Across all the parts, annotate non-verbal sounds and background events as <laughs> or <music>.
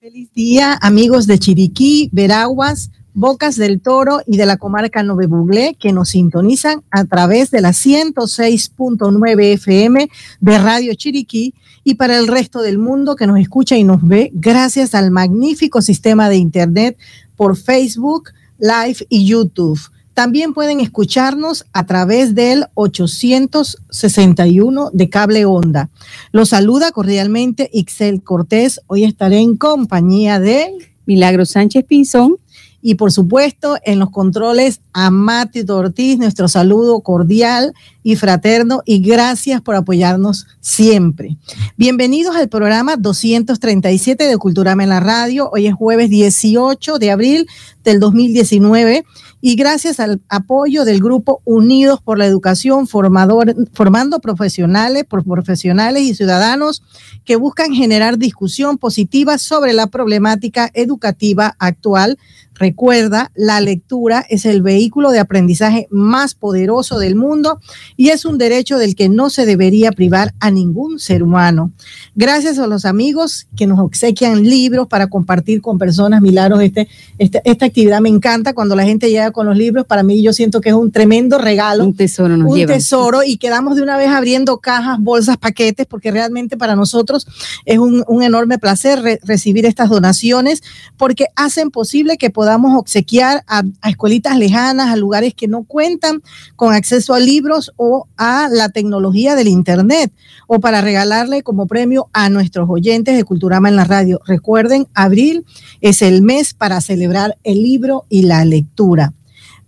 Feliz día, amigos de Chiriquí, Veraguas, Bocas del Toro y de la comarca Nove Buglé, que nos sintonizan a través de la 106.9 FM de Radio Chiriquí y para el resto del mundo que nos escucha y nos ve gracias al magnífico sistema de Internet por Facebook, Live y YouTube. También pueden escucharnos a través del 861 de cable onda. Los saluda cordialmente Ixel Cortés. Hoy estaré en compañía de Milagro Sánchez Pinzón y por supuesto en los controles a Mati Ortiz, nuestro saludo cordial y fraterno y gracias por apoyarnos siempre. Bienvenidos al programa 237 de Culturama en la Radio. Hoy es jueves 18 de abril del 2019 y gracias al apoyo del grupo Unidos por la Educación, formador, formando profesionales por profesionales y ciudadanos que buscan generar discusión positiva sobre la problemática educativa actual Recuerda, la lectura es el vehículo de aprendizaje más poderoso del mundo y es un derecho del que no se debería privar a ningún ser humano. Gracias a los amigos que nos obsequian libros para compartir con personas, milagros. Este, este, esta actividad me encanta cuando la gente llega con los libros. Para mí yo siento que es un tremendo regalo. Un tesoro nos Un tesoro y quedamos de una vez abriendo cajas, bolsas, paquetes, porque realmente para nosotros es un, enorme placer recibir estas donaciones porque hacen posible que podamos podamos obsequiar a, escuelitas lejanas, a lugares que no cuentan con acceso a libros o a la tecnología del Internet, o para regalarle como premio a nuestros oyentes de Culturama en la radio. Recuerden, abril es el mes para celebrar el libro y la lectura.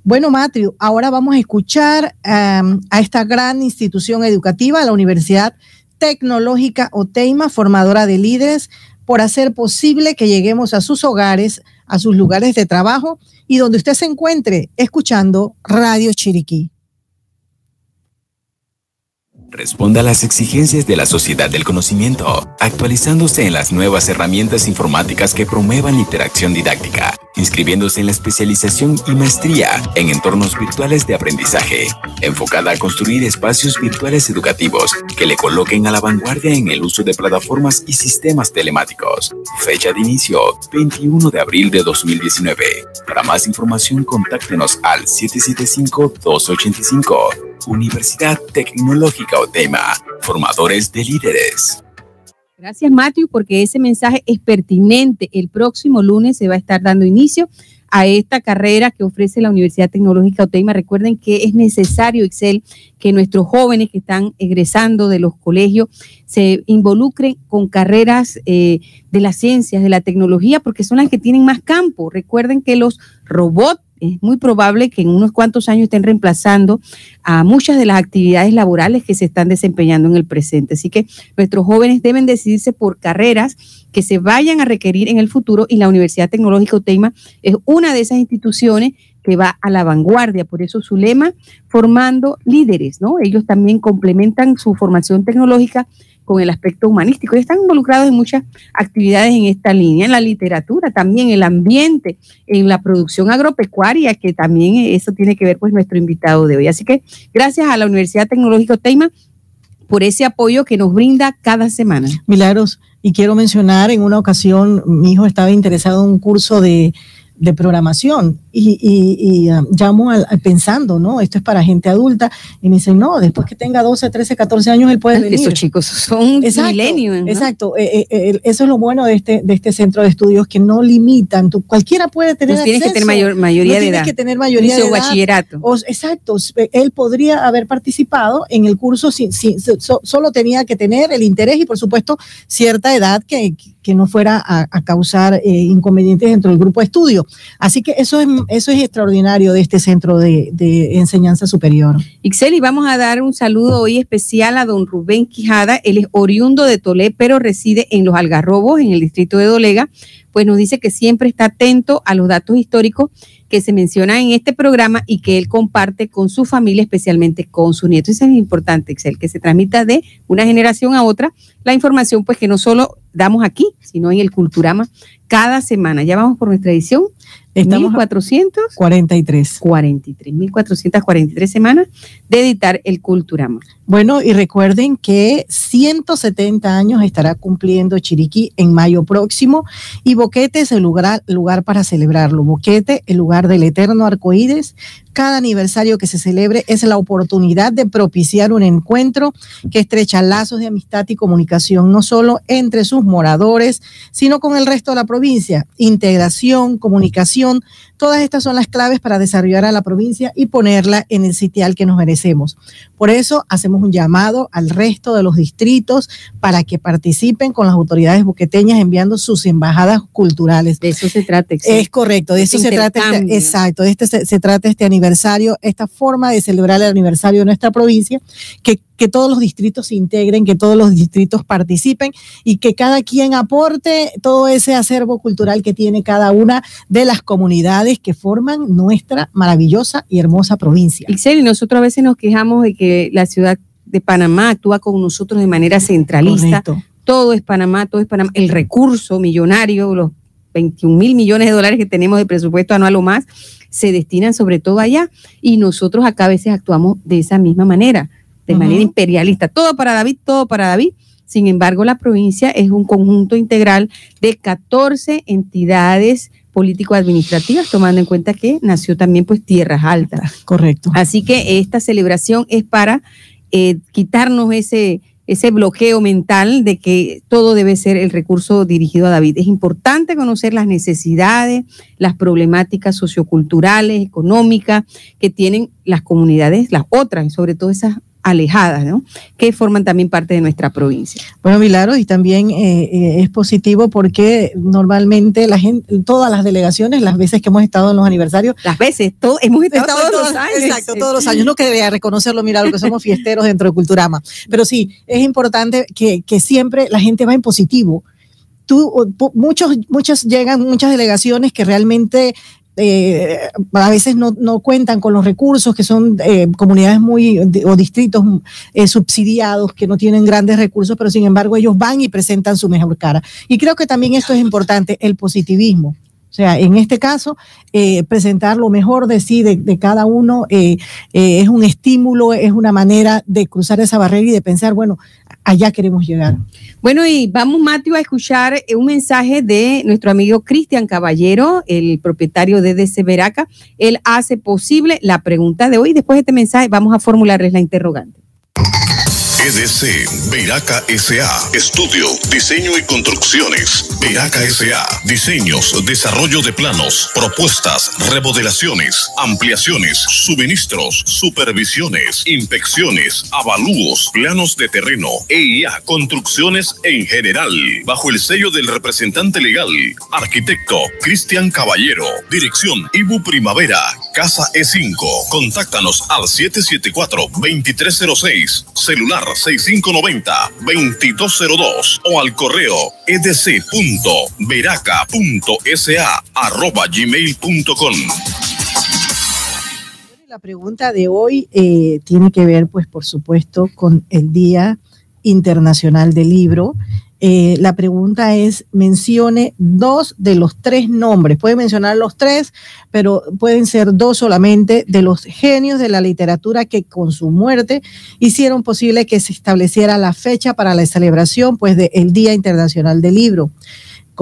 Bueno, Matthew, ahora vamos a escuchar a esta gran institución educativa, la Universidad Tecnológica OTEIMA, formadora de líderes, por hacer posible que lleguemos a sus hogares a sus lugares de trabajo y donde usted se encuentre escuchando Radio Chiriquí. Responda a las exigencias de la sociedad del conocimiento, actualizándose en las nuevas herramientas informáticas que promuevan interacción didáctica, inscribiéndose en la especialización y maestría en entornos virtuales de aprendizaje, enfocada a construir espacios virtuales educativos que le coloquen a la vanguardia en el uso de plataformas y sistemas telemáticos. Fecha de inicio 21 de abril de 2019. Para más información contáctenos al 775 285 Universidad Tecnológica OTEMA, formadores de líderes. Gracias, Matthew, porque ese mensaje es pertinente. El próximo lunes se va a estar dando inicio a esta carrera que ofrece la Universidad Tecnológica OTEMA. Recuerden que es necesario, Excel, que nuestros jóvenes que están egresando de los colegios se involucren con carreras eh, de las ciencias, de la tecnología, porque son las que tienen más campo. Recuerden que los robots es muy probable que en unos cuantos años estén reemplazando a muchas de las actividades laborales que se están desempeñando en el presente. Así que nuestros jóvenes deben decidirse por carreras que se vayan a requerir en el futuro y la Universidad Tecnológica Uteima es una de esas instituciones que va a la vanguardia. Por eso su lema, formando líderes, ¿no? Ellos también complementan su formación tecnológica con el aspecto humanístico y están involucrados en muchas actividades en esta línea, en la literatura, también el ambiente, en la producción agropecuaria, que también eso tiene que ver pues nuestro invitado de hoy. Así que gracias a la Universidad Tecnológica Teima por ese apoyo que nos brinda cada semana. Milagros, y quiero mencionar, en una ocasión mi hijo estaba interesado en un curso de de programación y, y, um, llamo al, pensando, ¿no? Esto es para gente adulta y me dicen, no, después que tenga 12, 13, 14 años él puede venir. Esos chicos son milenios. Exacto, eh, eh, eh, eso es lo bueno de este, de este centro de estudios que no limitan, Tú, cualquiera puede tener acceso. Tienes que tener mayor, mayoría de edad. que tener mayoría de edad. bachillerato. exacto, él podría haber participado en el curso, sin, solo tenía que tener el interés y por supuesto cierta edad que, que no fuera a, causar inconvenientes dentro del grupo de estudio. Así que eso es, eso es extraordinario de este centro de, enseñanza superior. Ixel, y vamos a dar un saludo hoy especial a don Rubén Quijada. Él es oriundo de Tolé, pero reside en Los Algarrobos, en el distrito de Dolega. Pues nos dice que siempre está atento a los datos históricos que se mencionan en este programa y que él comparte con su familia, especialmente con su nieto. Eso es importante, Excel, que se transmita de una generación a otra la información, pues que no solo damos aquí, sino en el Culturama cada semana. Ya vamos por nuestra edición Estamos 1443. 43, 1443 semanas de editar el Culturama. Bueno, y recuerden que 170 años estará cumpliendo Chiriquí en mayo próximo y Boquete es el lugar, lugar para celebrarlo. Boquete, el lugar del eterno arcoíris. Cada aniversario que se celebre es la oportunidad de propiciar un encuentro que estrecha lazos de amistad y comunicación, no solo entre sus moradores, sino con el resto de la provincia. Integración, comunicación, todas estas son las claves para desarrollar a la provincia y ponerla en el sitial que nos merecemos. Por eso hacemos un llamado al resto de los distritos para que participen con las autoridades buqueteñas enviando sus embajadas culturales. De eso se trata. Es correcto, de eso se trata. Este, exacto, de este se, se trata este aniversario, esta forma de celebrar el aniversario de nuestra provincia, que que todos los distritos se integren, que todos los distritos participen y que cada quien aporte todo ese acervo cultural que tiene cada una de las comunidades que forman nuestra maravillosa y hermosa provincia. Y nosotros a veces nos quejamos de que la ciudad de Panamá actúa con nosotros de manera centralista. Todo es Panamá, todo es Panamá. El recurso millonario, los 21 mil millones de dólares que tenemos de presupuesto anual o más, se destinan sobre todo allá y nosotros acá a veces actuamos de esa misma manera de manera imperialista. Todo para David, todo para David. Sin embargo, la provincia es un conjunto integral de 14 entidades político-administrativas, tomando en cuenta que nació también pues tierras altas. Correcto. Así que esta celebración es para eh, quitarnos ese, ese bloqueo mental de que todo debe ser el recurso dirigido a David. Es importante conocer las necesidades, las problemáticas socioculturales, económicas que tienen las comunidades, las otras, sobre todo esas alejadas, ¿no? Que forman también parte de nuestra provincia. Bueno, Milaro, y también eh, eh, es positivo porque normalmente la gente, todas las delegaciones, las veces que hemos estado en los aniversarios, las veces, todo, hemos estado, todos, los años. Exacto, todos los años. No quería reconocerlo, Milaro, que somos fiesteros dentro de Culturama. Pero sí, es importante que, que siempre la gente va en positivo. Tú, muchos, muchas llegan, muchas delegaciones que realmente eh, a veces no, no, cuentan con los recursos, que son eh, comunidades muy o distritos eh, subsidiados que no tienen grandes recursos, pero sin embargo ellos van y presentan su mejor cara. Y creo que también esto es importante, el positivismo. O sea, en este caso, eh, presentar lo mejor de sí, de, cada uno, eh, eh, es un estímulo, es una manera de cruzar esa barrera y de pensar, bueno, allá queremos llegar. Bueno, y vamos, Mateo, a escuchar un mensaje de nuestro amigo Cristian Caballero, el propietario de DC Veraca. Él hace posible la pregunta de hoy. Después de este mensaje, vamos a formularles la interrogante. EDC, Veraca SA, Estudio, Diseño y Construcciones. Veraca SA, Diseños, Desarrollo de Planos, Propuestas, Remodelaciones, Ampliaciones, Suministros, Supervisiones, Inspecciones, Avalúos, Planos de Terreno, EIA, Construcciones en general. Bajo el sello del representante legal, arquitecto Cristian Caballero. Dirección Ibu Primavera, Casa E5. Contáctanos al 774-2306. Celular 6590-2202 o al correo edc.veraca.sa arroba gmail.com. La pregunta de hoy eh, tiene que ver, pues, por supuesto, con el Día Internacional del Libro. Eh, la pregunta es, mencione dos de los tres nombres. Puede mencionar los tres, pero pueden ser dos solamente de los genios de la literatura que con su muerte hicieron posible que se estableciera la fecha para la celebración pues, del Día Internacional del Libro.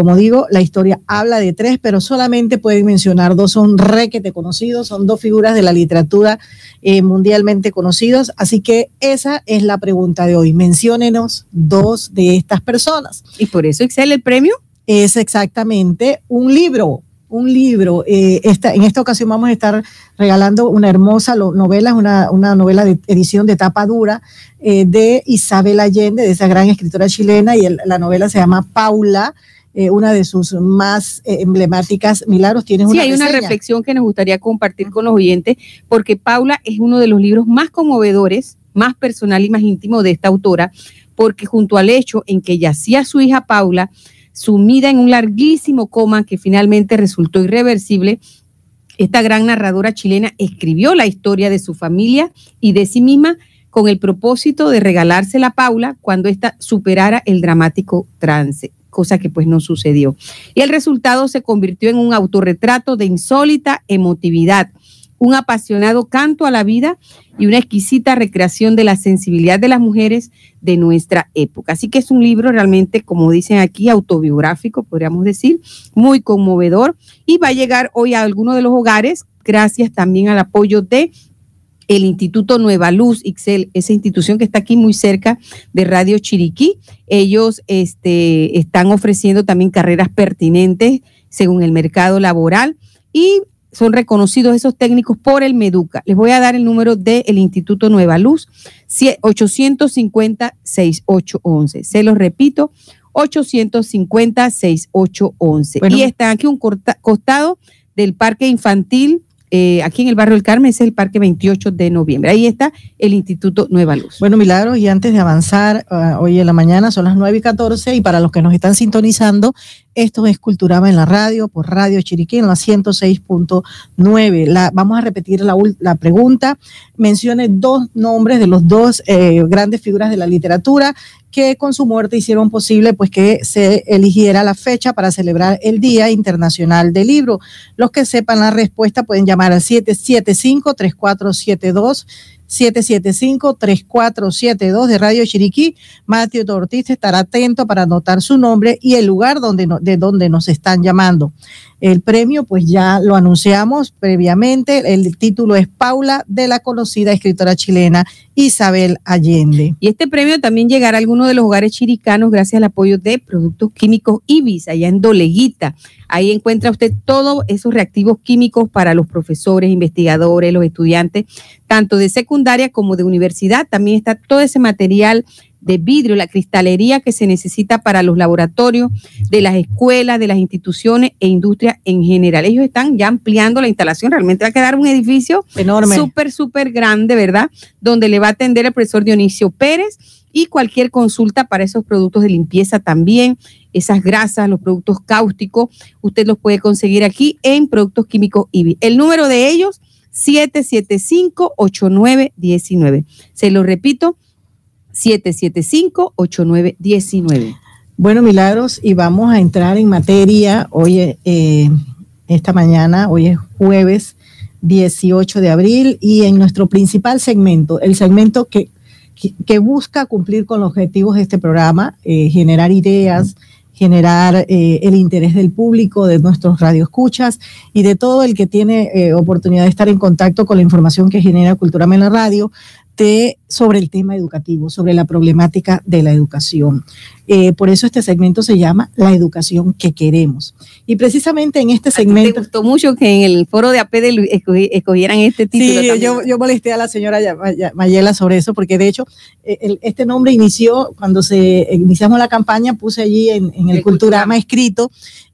Como digo, la historia habla de tres, pero solamente pueden mencionar dos, son requete conocidos, son dos figuras de la literatura eh, mundialmente conocidos. Así que esa es la pregunta de hoy. Menciónenos dos de estas personas. ¿Y por eso excel el premio? Es exactamente un libro, un libro. Eh, esta, en esta ocasión vamos a estar regalando una hermosa novela, una, una novela de edición de tapa dura eh, de Isabel Allende, de esa gran escritora chilena, y el, la novela se llama Paula. Eh, una de sus más eh, emblemáticas milagros. Tienes sí, una hay una reflexión que nos gustaría compartir con los oyentes, porque Paula es uno de los libros más conmovedores, más personal y más íntimo de esta autora, porque junto al hecho en que yacía su hija Paula, sumida en un larguísimo coma que finalmente resultó irreversible, esta gran narradora chilena escribió la historia de su familia y de sí misma con el propósito de regalársela a Paula cuando ésta superara el dramático trance cosa que pues no sucedió. Y el resultado se convirtió en un autorretrato de insólita emotividad, un apasionado canto a la vida y una exquisita recreación de la sensibilidad de las mujeres de nuestra época. Así que es un libro realmente, como dicen aquí, autobiográfico, podríamos decir, muy conmovedor y va a llegar hoy a algunos de los hogares gracias también al apoyo de el Instituto Nueva Luz, Ixel, esa institución que está aquí muy cerca de Radio Chiriquí. Ellos este, están ofreciendo también carreras pertinentes según el mercado laboral y son reconocidos esos técnicos por el Meduca. Les voy a dar el número del Instituto Nueva Luz, 850-6811. Se los repito, 850-6811. Y están aquí un costado del Parque Infantil eh, aquí en el barrio del Carmen, es el Parque 28 de noviembre. Ahí está el Instituto Nueva Luz. Bueno, Milagros, y antes de avanzar, uh, hoy en la mañana son las 9 y 14, y para los que nos están sintonizando, esto es Culturama en la radio, por Radio Chiriquí, en la 106.9. Vamos a repetir la, la, pregunta. Mencione dos nombres de los dos eh, grandes figuras de la literatura que con su muerte hicieron posible pues que se eligiera la fecha para celebrar el Día Internacional del Libro. Los que sepan la respuesta pueden llamar al 775-3472 775-3472 de Radio Chiriquí. Mateo Ortiz estará atento para anotar su nombre y el lugar donde de donde nos están llamando. El premio, pues ya lo anunciamos previamente. El título es Paula de la conocida escritora chilena Isabel Allende. Y este premio también llegará a algunos de los hogares chiricanos gracias al apoyo de Productos Químicos Ibis, allá en Doleguita. Ahí encuentra usted todos esos reactivos químicos para los profesores, investigadores, los estudiantes, tanto de secundaria como de universidad. También está todo ese material de vidrio, la cristalería que se necesita para los laboratorios de las escuelas, de las instituciones e industrias en general. Ellos están ya ampliando la instalación, realmente va a quedar un edificio enorme, súper, súper grande, ¿verdad? Donde le va a atender el profesor Dionisio Pérez y cualquier consulta para esos productos de limpieza también, esas grasas, los productos cáusticos, usted los puede conseguir aquí en Productos Químicos IBI. El número de ellos, 775-8919. Se lo repito, 775-8919. Bueno, Milagros, y vamos a entrar en materia hoy, eh, esta mañana, hoy es jueves 18 de abril, y en nuestro principal segmento, el segmento que, que, busca cumplir con los objetivos de este programa, eh, generar ideas, generar eh, el interés del público, de nuestros radioescuchas y de todo el que tiene oportunidad de estar en contacto con la información que genera Cultura en la radio, sobre el tema educativo, sobre la problemática de la educación. Eh, por eso este segmento se llama La educación que queremos. Y precisamente en este segmento... Me gustó mucho que en el foro de APD escogieran este título. Sí, yo, yo, molesté a la señora Mayela sobre eso, porque de hecho eh, este nombre inició cuando se iniciamos la campaña, puse allí en, el, Culturama escrito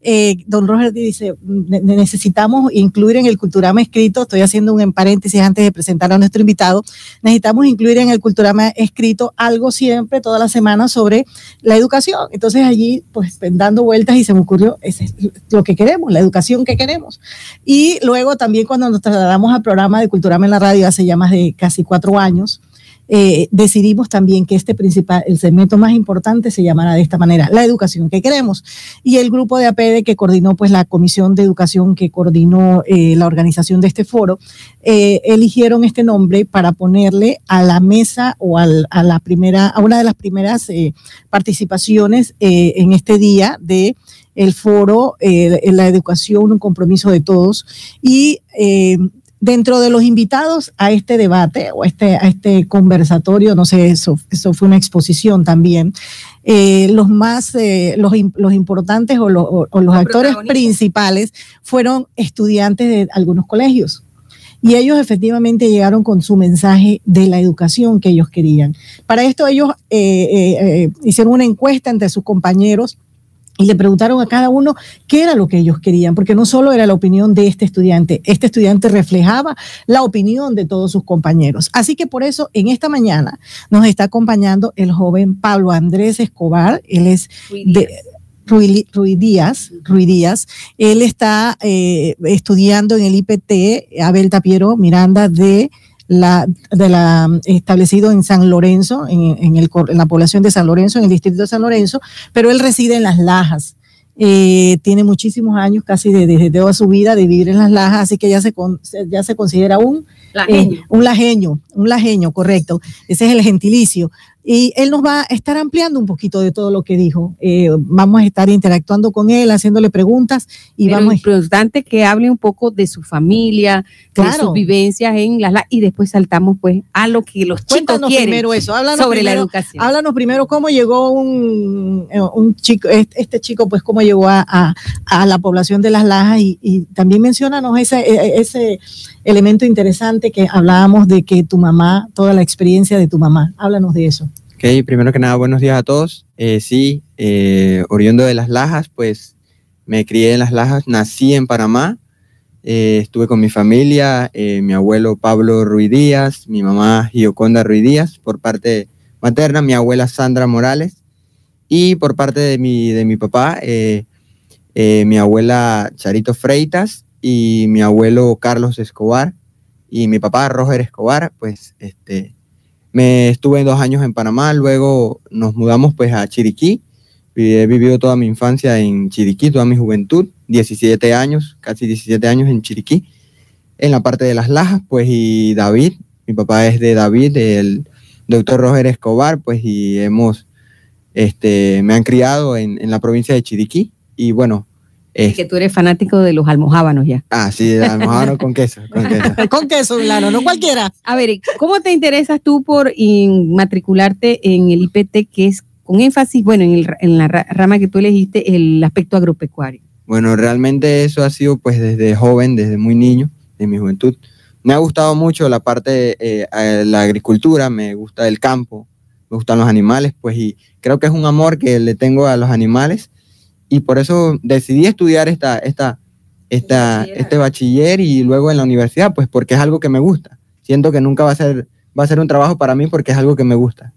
eh, don Roger dice, necesitamos incluir en el Culturama escrito, estoy haciendo un paréntesis antes de presentar a nuestro invitado, necesitamos incluir en el Culturama escrito algo siempre, toda la semana, sobre la educación. Entonces allí, pues dando vueltas y se me ocurrió, lo que queremos, la educación que queremos. Y luego también cuando nos trasladamos al programa de Culturama en la radio hace ya más de casi cuatro años, eh, decidimos también que este principal, el segmento más importante se llamará de esta manera, la educación que queremos. Y el grupo de APD que coordinó, pues la comisión de educación que coordinó eh, la organización de este foro, eh, eligieron este nombre para ponerle a la mesa o a la primera, a una de las primeras participaciones en este día de el foro, la educación, un compromiso de todos. Y Dentro de los invitados a este debate o este, a este conversatorio, no sé, eso, eso fue una exposición también, eh, los más, eh, los, los, importantes o, o los actores principales fueron estudiantes de algunos colegios. Y ellos efectivamente llegaron con su mensaje de la educación que ellos querían. Para esto ellos eh, hicieron una encuesta entre sus compañeros y le preguntaron a cada uno qué era lo que ellos querían, porque no solo era la opinión de este estudiante, este estudiante reflejaba la opinión de todos sus compañeros. Así que por eso en esta mañana nos está acompañando el joven Pablo Andrés Escobar, él es de Ruiz Díaz, Díaz. Él está eh, estudiando en el IPT Abel Tapiero Miranda de la, de la, establecido en San Lorenzo, en, el, en la población de San Lorenzo, en el distrito de San Lorenzo, pero él reside en Las Lajas. Eh, tiene muchísimos años, casi desde, toda su vida, de vivir en las lajas, así que ya se, ya se considera un lajeño. un lajeño, un lajeño, correcto. Ese es el gentilicio. Y él nos va a estar ampliando un poquito de todo lo que dijo. Eh, vamos a estar interactuando con él, haciéndole preguntas y Pero vamos. Es importante que hable un poco de su familia, de sus vivencias en las y después saltamos pues a lo que los chicos quieren primero eso. sobre la educación. Háblanos primero cómo llegó un, eh, un chico, este chico, pues cómo llegó a, a, la población de las Lajas y, y también mencionanos ese, e, ese elemento interesante que hablábamos de que tu mamá, toda la experiencia de tu mamá. Háblanos de eso. Ok, primero que nada, buenos días a todos. Eh, sí, eh, oriundo de Las Lajas, pues me crié en Las Lajas, nací en Panamá, eh, estuve con mi familia, mi abuelo Pablo Ruiz Díaz, mi mamá Gioconda Ruiz Díaz, por parte materna, mi abuela Sandra Morales, y por parte de mi, de mi papá, mi abuela Charito Freitas y mi abuelo Carlos Escobar y mi papá Roger Escobar, pues este, me estuve dos años en Panamá, luego nos mudamos pues a Chiriquí, he vivido toda mi infancia en Chiriquí, toda mi juventud, 17 años, casi 17 años en Chiriquí, en la parte de las Lajas, pues y David, mi papá es de David, el doctor Roger Escobar, pues y hemos, este, me han criado en, en la provincia de Chiriquí. Y bueno, es que tú eres fanático de los almohábanos ya. Ah, sí, de almohábanos con queso. Con <laughs> queso, con queso claro, no cualquiera. A ver, ¿cómo te interesas tú por matricularte en el IPT, que es con énfasis, bueno, en, el, en la rama que tú elegiste, el aspecto agropecuario? Bueno, realmente eso ha sido pues desde joven, desde muy niño, de mi juventud. Me ha gustado mucho la parte de eh, la agricultura, me gusta el campo, me gustan los animales, pues y creo que es un amor que le tengo a los animales y por eso decidí estudiar esta, esta, esta, este bachiller y luego en la universidad, pues porque es algo que me gusta. Siento que nunca va a ser, va a ser un trabajo para mí porque es algo que me gusta.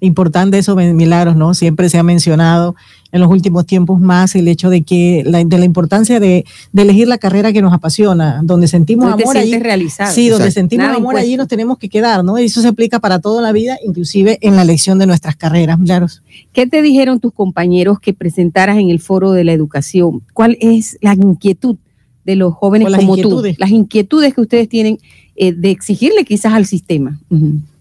Importante eso, Milagros, ¿no? Siempre se ha mencionado en los últimos tiempos más el hecho de que la, de la importancia de, elegir la carrera que nos apasiona, donde sentimos amor allí. Realizado. Sí, donde sentimos amor allí nos tenemos que quedar, ¿no? Y eso se aplica para toda la vida, inclusive en la elección de nuestras carreras, Milagros. ¿Qué te dijeron tus compañeros que presentaras en el foro de la educación? ¿Cuál es la inquietud de los jóvenes como tú? Las inquietudes que ustedes tienen eh, de exigirle quizás al sistema.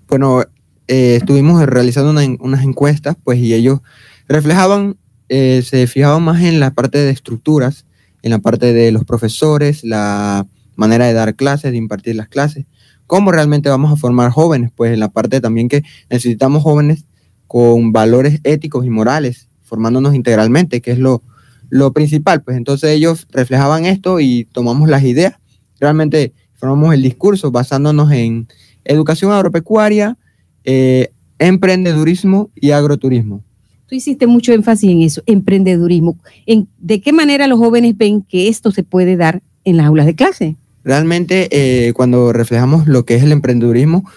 Bueno, eh, estuvimos realizando unas encuestas, pues, y ellos reflejaban, eh, se fijaban más en la parte de estructuras, en la parte de los profesores, la manera de dar clases, de impartir las clases, cómo realmente vamos a formar jóvenes, pues en la parte también que necesitamos jóvenes con valores éticos y morales, formándonos integralmente, que es lo, lo principal. Pues entonces ellos reflejaban esto y tomamos las ideas. Realmente formamos el discurso basándonos en educación agropecuaria, eh, emprendedurismo y agroturismo. Tú hiciste mucho énfasis en eso, emprendedurismo. ¿En, ¿De qué manera los jóvenes ven que esto se puede dar en las aulas de clase? Realmente, eh, cuando reflejamos lo que es el emprendedurismo,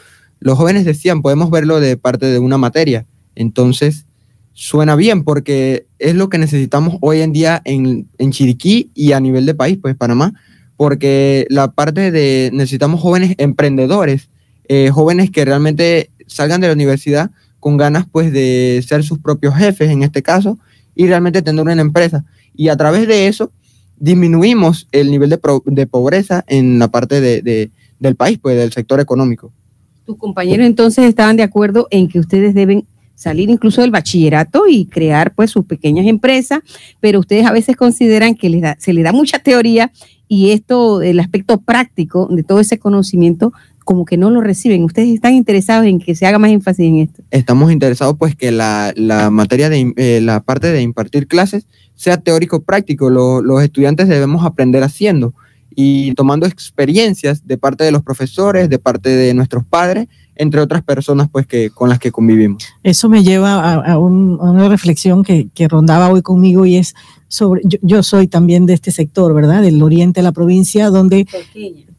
los jóvenes decían, podemos verlo de parte de una materia. Entonces, suena bien porque es lo que necesitamos hoy en día en, en Chiriquí y a nivel de país, pues Panamá, porque la parte de necesitamos jóvenes emprendedores, eh, jóvenes que realmente salgan de la universidad con ganas pues de ser sus propios jefes en este caso y realmente tener una empresa. Y a través de eso disminuimos el nivel de, pobreza en la parte de, del país, pues del sector económico. Tus compañeros entonces estaban de acuerdo en que ustedes deben salir incluso del bachillerato y crear pues sus pequeñas empresas, pero ustedes a veces consideran que les se les da mucha teoría y esto, el aspecto práctico de todo ese conocimiento, como que no lo reciben. ¿Ustedes están interesados en que se haga más énfasis en esto? Estamos interesados pues que la, materia de eh, la parte de impartir clases sea teórico práctico. los estudiantes debemos aprender haciendo y tomando experiencias de parte de los profesores, de parte de nuestros padres, entre otras personas pues que con las que convivimos. Eso me lleva a, una reflexión que, que, rondaba hoy conmigo y es sobre, yo, soy también de este sector, ¿verdad? Del oriente de la provincia, donde...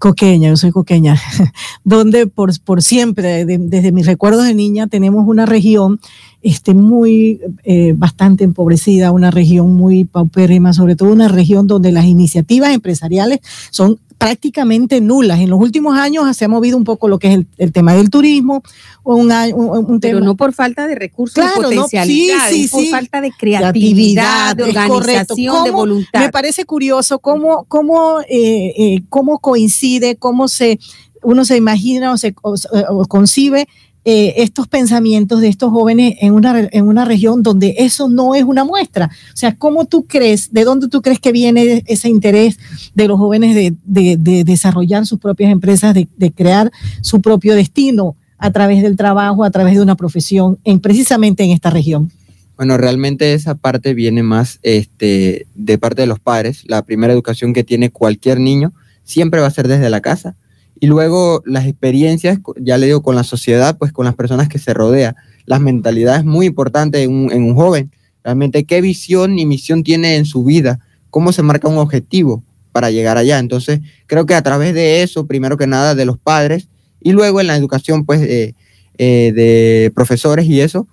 Coqueña, yo soy coqueña, <laughs> donde por, por siempre, desde mis recuerdos de niña, tenemos una región este, muy, eh, bastante empobrecida, una región muy paupérrima, sobre todo una región donde las iniciativas empresariales son prácticamente nulas. En los últimos años se ha movido un poco lo que es el, tema del turismo, un, un, Pero no por falta de recursos, claro, potencialidad, sí, sí, por falta de creatividad, de organización, de voluntad. Me parece curioso cómo, cómo, eh, eh, cómo coincide, cómo se uno se imagina o, se, o concibe eh, estos pensamientos de estos jóvenes en una, en una región donde eso no es una muestra. O sea, ¿cómo tú crees, de dónde tú crees que viene ese interés de los jóvenes de, de, desarrollar sus propias empresas, de, de, crear su propio destino a través del trabajo, a través de una profesión, en, precisamente en esta región? Bueno, realmente esa parte viene más este, de parte de los padres. La primera educación que tiene cualquier niño siempre va a ser desde la casa y luego las experiencias, ya le digo, con la sociedad, pues con las personas que se rodea. Las mentalidades muy importantes en un, en un joven. Realmente qué visión y misión tiene en su vida, cómo se marca un objetivo para llegar allá. Entonces, creo que a través de eso, primero que nada, de los padres, y luego en la educación, pues, eh, de profesores y eso,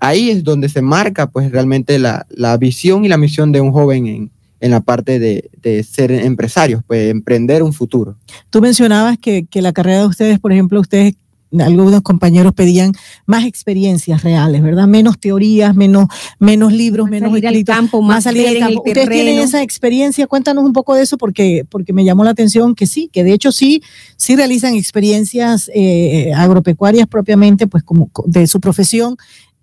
ahí es donde se marca, pues, realmente la, la visión y la misión de un joven en, en la parte de, ser empresarios, pues emprender un futuro. Tú mencionabas que, la carrera de ustedes, por ejemplo, ustedes algunos compañeros pedían más experiencias reales, ¿verdad? Menos teorías, menos, menos libros, menos escritos, campo, más, salir al campo. Ustedes tienen esa experiencia, cuéntanos un poco de eso porque, porque me llamó la atención que sí, que de hecho sí, sí realizan experiencias eh, agropecuarias propiamente, pues como de su profesión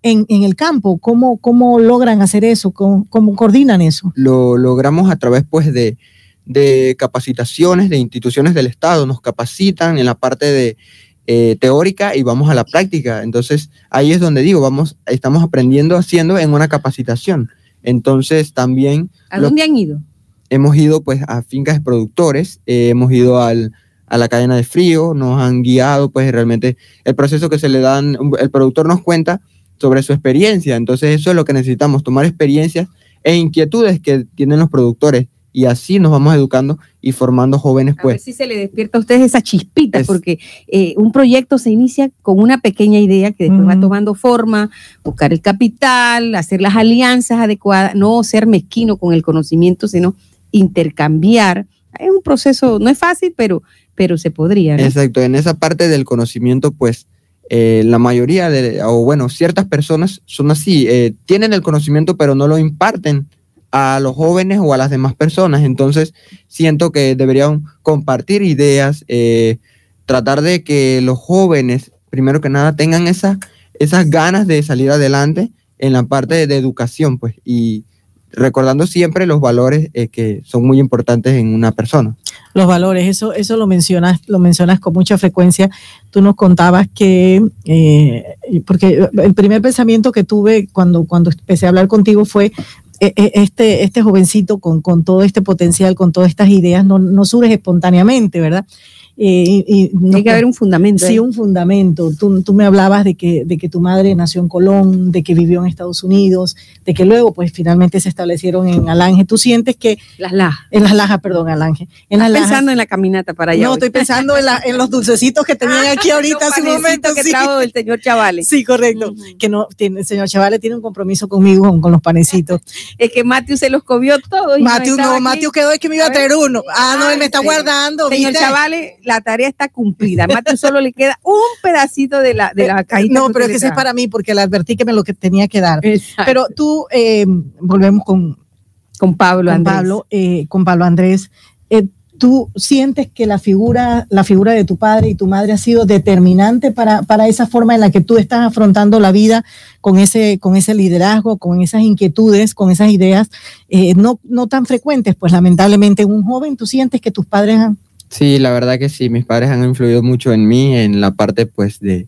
en, el campo? ¿Cómo, ¿Cómo logran hacer eso? ¿Cómo, coordinan eso? Lo logramos a través pues de, capacitaciones de instituciones del Estado, nos capacitan en la parte de eh, teórica y vamos a la práctica. Entonces ahí es donde digo, vamos, estamos aprendiendo haciendo en una capacitación. Entonces también... ¿A dónde han ido? Hemos ido pues a fincas de productores, eh, hemos ido al, a la cadena de frío, nos han guiado pues realmente el proceso que se le dan, el productor nos cuenta sobre su experiencia. Entonces eso es lo que necesitamos, tomar experiencias e inquietudes que tienen los productores y así nos vamos educando y formando jóvenes. Pues. A ver si se le despierta a ustedes esa chispita, porque eh, un proyecto se inicia con una pequeña idea que después va tomando forma, buscar el capital, hacer las alianzas adecuadas, no ser mezquino con el conocimiento, sino intercambiar. Es un proceso, no es fácil, pero, pero se podría. Exacto, en esa parte del conocimiento, pues eh, la mayoría de, o bueno, ciertas personas son así, eh, tienen el conocimiento pero no lo imparten a los jóvenes o a las demás personas. Entonces, siento que deberían compartir ideas, eh, tratar de que los jóvenes, primero que nada, tengan esas ganas de salir adelante en la parte de, educación, pues, y recordando siempre los valores que son muy importantes en una persona los valores, eso, eso lo mencionas, lo mencionas con mucha frecuencia. Tú nos contabas que, eh, porque el primer pensamiento que tuve cuando, cuando empecé a hablar contigo fue eh, eh, este, este jovencito con, con todo este potencial, con todas estas ideas, no, no surge espontáneamente, ¿verdad? Eh, y, Tiene que haber un fundamento. Sí, un fundamento. Tú, tú, me hablabas de que, de que tu madre nació en Colón, de que vivió en Estados Unidos, de que luego pues finalmente se establecieron en Alange. ¿Tú sientes que... Las Lajas. En las Lajas, perdón, Alange. En las pensando en la caminata para allá. No, estoy pensando en, la, en, los dulcecitos que tenían aquí ahorita hace un momento. que trajo el señor Chavales. Sí, correcto. Que no, tiene, el señor Chavales tiene un compromiso conmigo con, los panecitos. <laughs> es que Matthew se los comió todos. Matthew no, Matthew quedó es que me iba a, traer uno. Ah, no, él me está guardando. Señor Chavales, la tarea está cumplida. Mate solo le queda un pedacito de la, de la eh, cajita. No, pero es que ese es para mí porque le advertí que me lo que tenía que dar. Pero tú, eh, volvemos con, con Pablo con Andrés. Pablo, eh, con Pablo Andrés. ¿Tú sientes que la figura, la figura de tu padre y tu madre ha sido determinante para, para esa forma en la que tú estás afrontando la vida con ese, con ese liderazgo, con esas inquietudes, con esas ideas no, no tan frecuentes? Pues lamentablemente un joven, ¿tú sientes que tus padres han, Sí, la verdad que sí, mis padres han influido mucho en mí, en la parte pues de,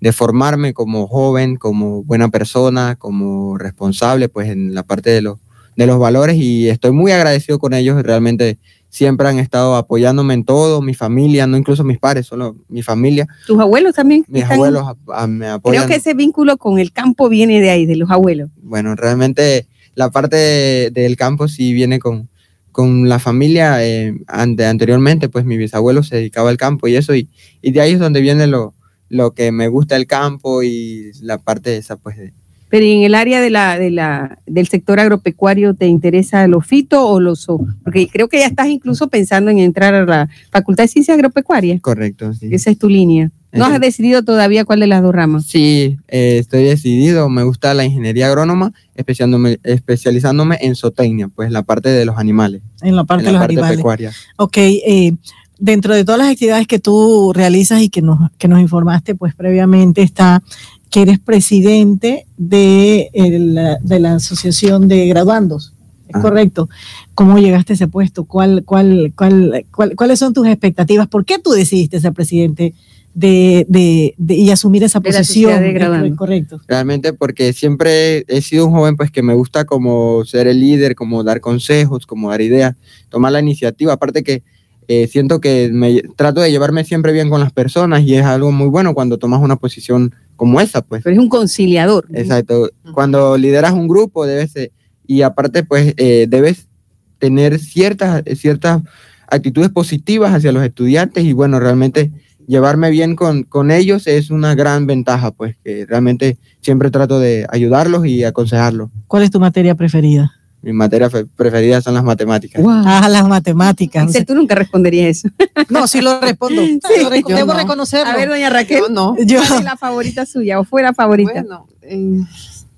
de formarme como joven, como buena persona, como responsable, pues en la parte de, los de los valores y estoy muy agradecido con ellos, realmente siempre han estado apoyándome en todo, mi familia, no incluso mis padres, solo mi familia. ¿Tus abuelos también? Mis abuelos me apoyan. Creo que ese vínculo con el campo viene de ahí, de los abuelos. Bueno, realmente la parte del campo sí viene con, con la familia eh, anteriormente, pues mi bisabuelo se dedicaba al campo y eso, y, y de ahí es donde viene lo, lo que me gusta el campo y la parte esa, pues, de, Pero en el área de la, de la, del sector agropecuario, ¿te interesa los fito o los so? Porque creo que ya estás incluso pensando en entrar a la Facultad de Ciencias Agropecuarias. Correcto, sí. Esa es tu línea. ¿No has decidido todavía cuál de las dos ramas? Sí, eh, estoy decidido. Me gusta la ingeniería agrónoma, especializándome, especializándome en zootecnia, pues la parte de los animales. En la parte en de la los parte animales. pecuaria. Ok, eh, dentro de todas las actividades que tú realizas y que nos, que nos informaste, pues previamente está que eres presidente de, el- de la Asociación de Graduandos. ¿Es Ah. correcto? ¿Cómo llegaste a ese puesto? ¿Cuál, cuál, cuál, cuál- ¿Cuáles son tus expectativas? ¿Por qué tú decidiste ser presidente de, de- de- y asumir esa posición? De ¿Es correcto. Realmente porque siempre he sido un joven pues que me gusta como ser el líder, como dar consejos, como dar ideas, tomar la iniciativa. Aparte que eh, siento que me trato de llevarme siempre bien con las personas y es algo muy bueno cuando tomas una posición como esa, pues. Pero eres un conciliador. Exacto. Cuando lideras un grupo debes ser- y aparte pues eh, debes tener ciertas ciertas actitudes positivas hacia los estudiantes y bueno, realmente llevarme bien con, con ellos es una gran ventaja, pues que realmente siempre trato de ayudarlos y aconsejarlos. ¿Cuál es tu materia preferida? Mi materia fe- preferida son las matemáticas. Wow. Ah, las matemáticas. Excel, tú nunca responderías eso. <laughs> No, sí lo respondo. Sí, Lo rec- yo debo no. reconocerlo. A ver, doña Raquel, Yo no. Yo- ¿cuál es la favorita suya o fue la favorita? Bueno, en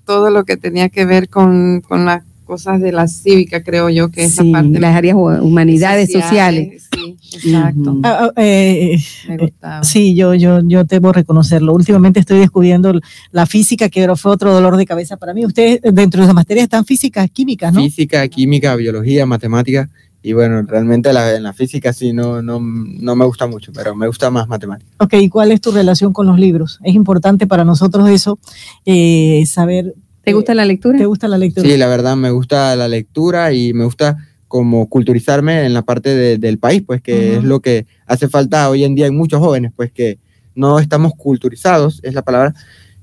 todo lo que tenía que ver con, con las cosas de la cívica, creo yo que esa sí, parte. las áreas hu- humanidades sociales. Sí, exacto. Ah, ah, eh, Me eh, gustaba. Sí, yo, yo, yo debo reconocerlo. Últimamente estoy descubriendo la física, que fue otro dolor de cabeza para mí. Ustedes, dentro de las materias, están físicas, químicas, ¿no? Física, química, biología, matemática y bueno, realmente la, en la física sí no, no, no me gusta mucho, pero me gusta más matemática. Ok, ¿y cuál es tu relación con los libros? Es importante para nosotros eso, eh, saber. ¿Te gusta la lectura? ¿Te gusta la lectura? Sí, la verdad me gusta la lectura y me gusta como culturizarme en la parte de- del país, pues que Ujú. es lo que hace falta hoy en día en muchos jóvenes, pues que no estamos culturizados, es la palabra,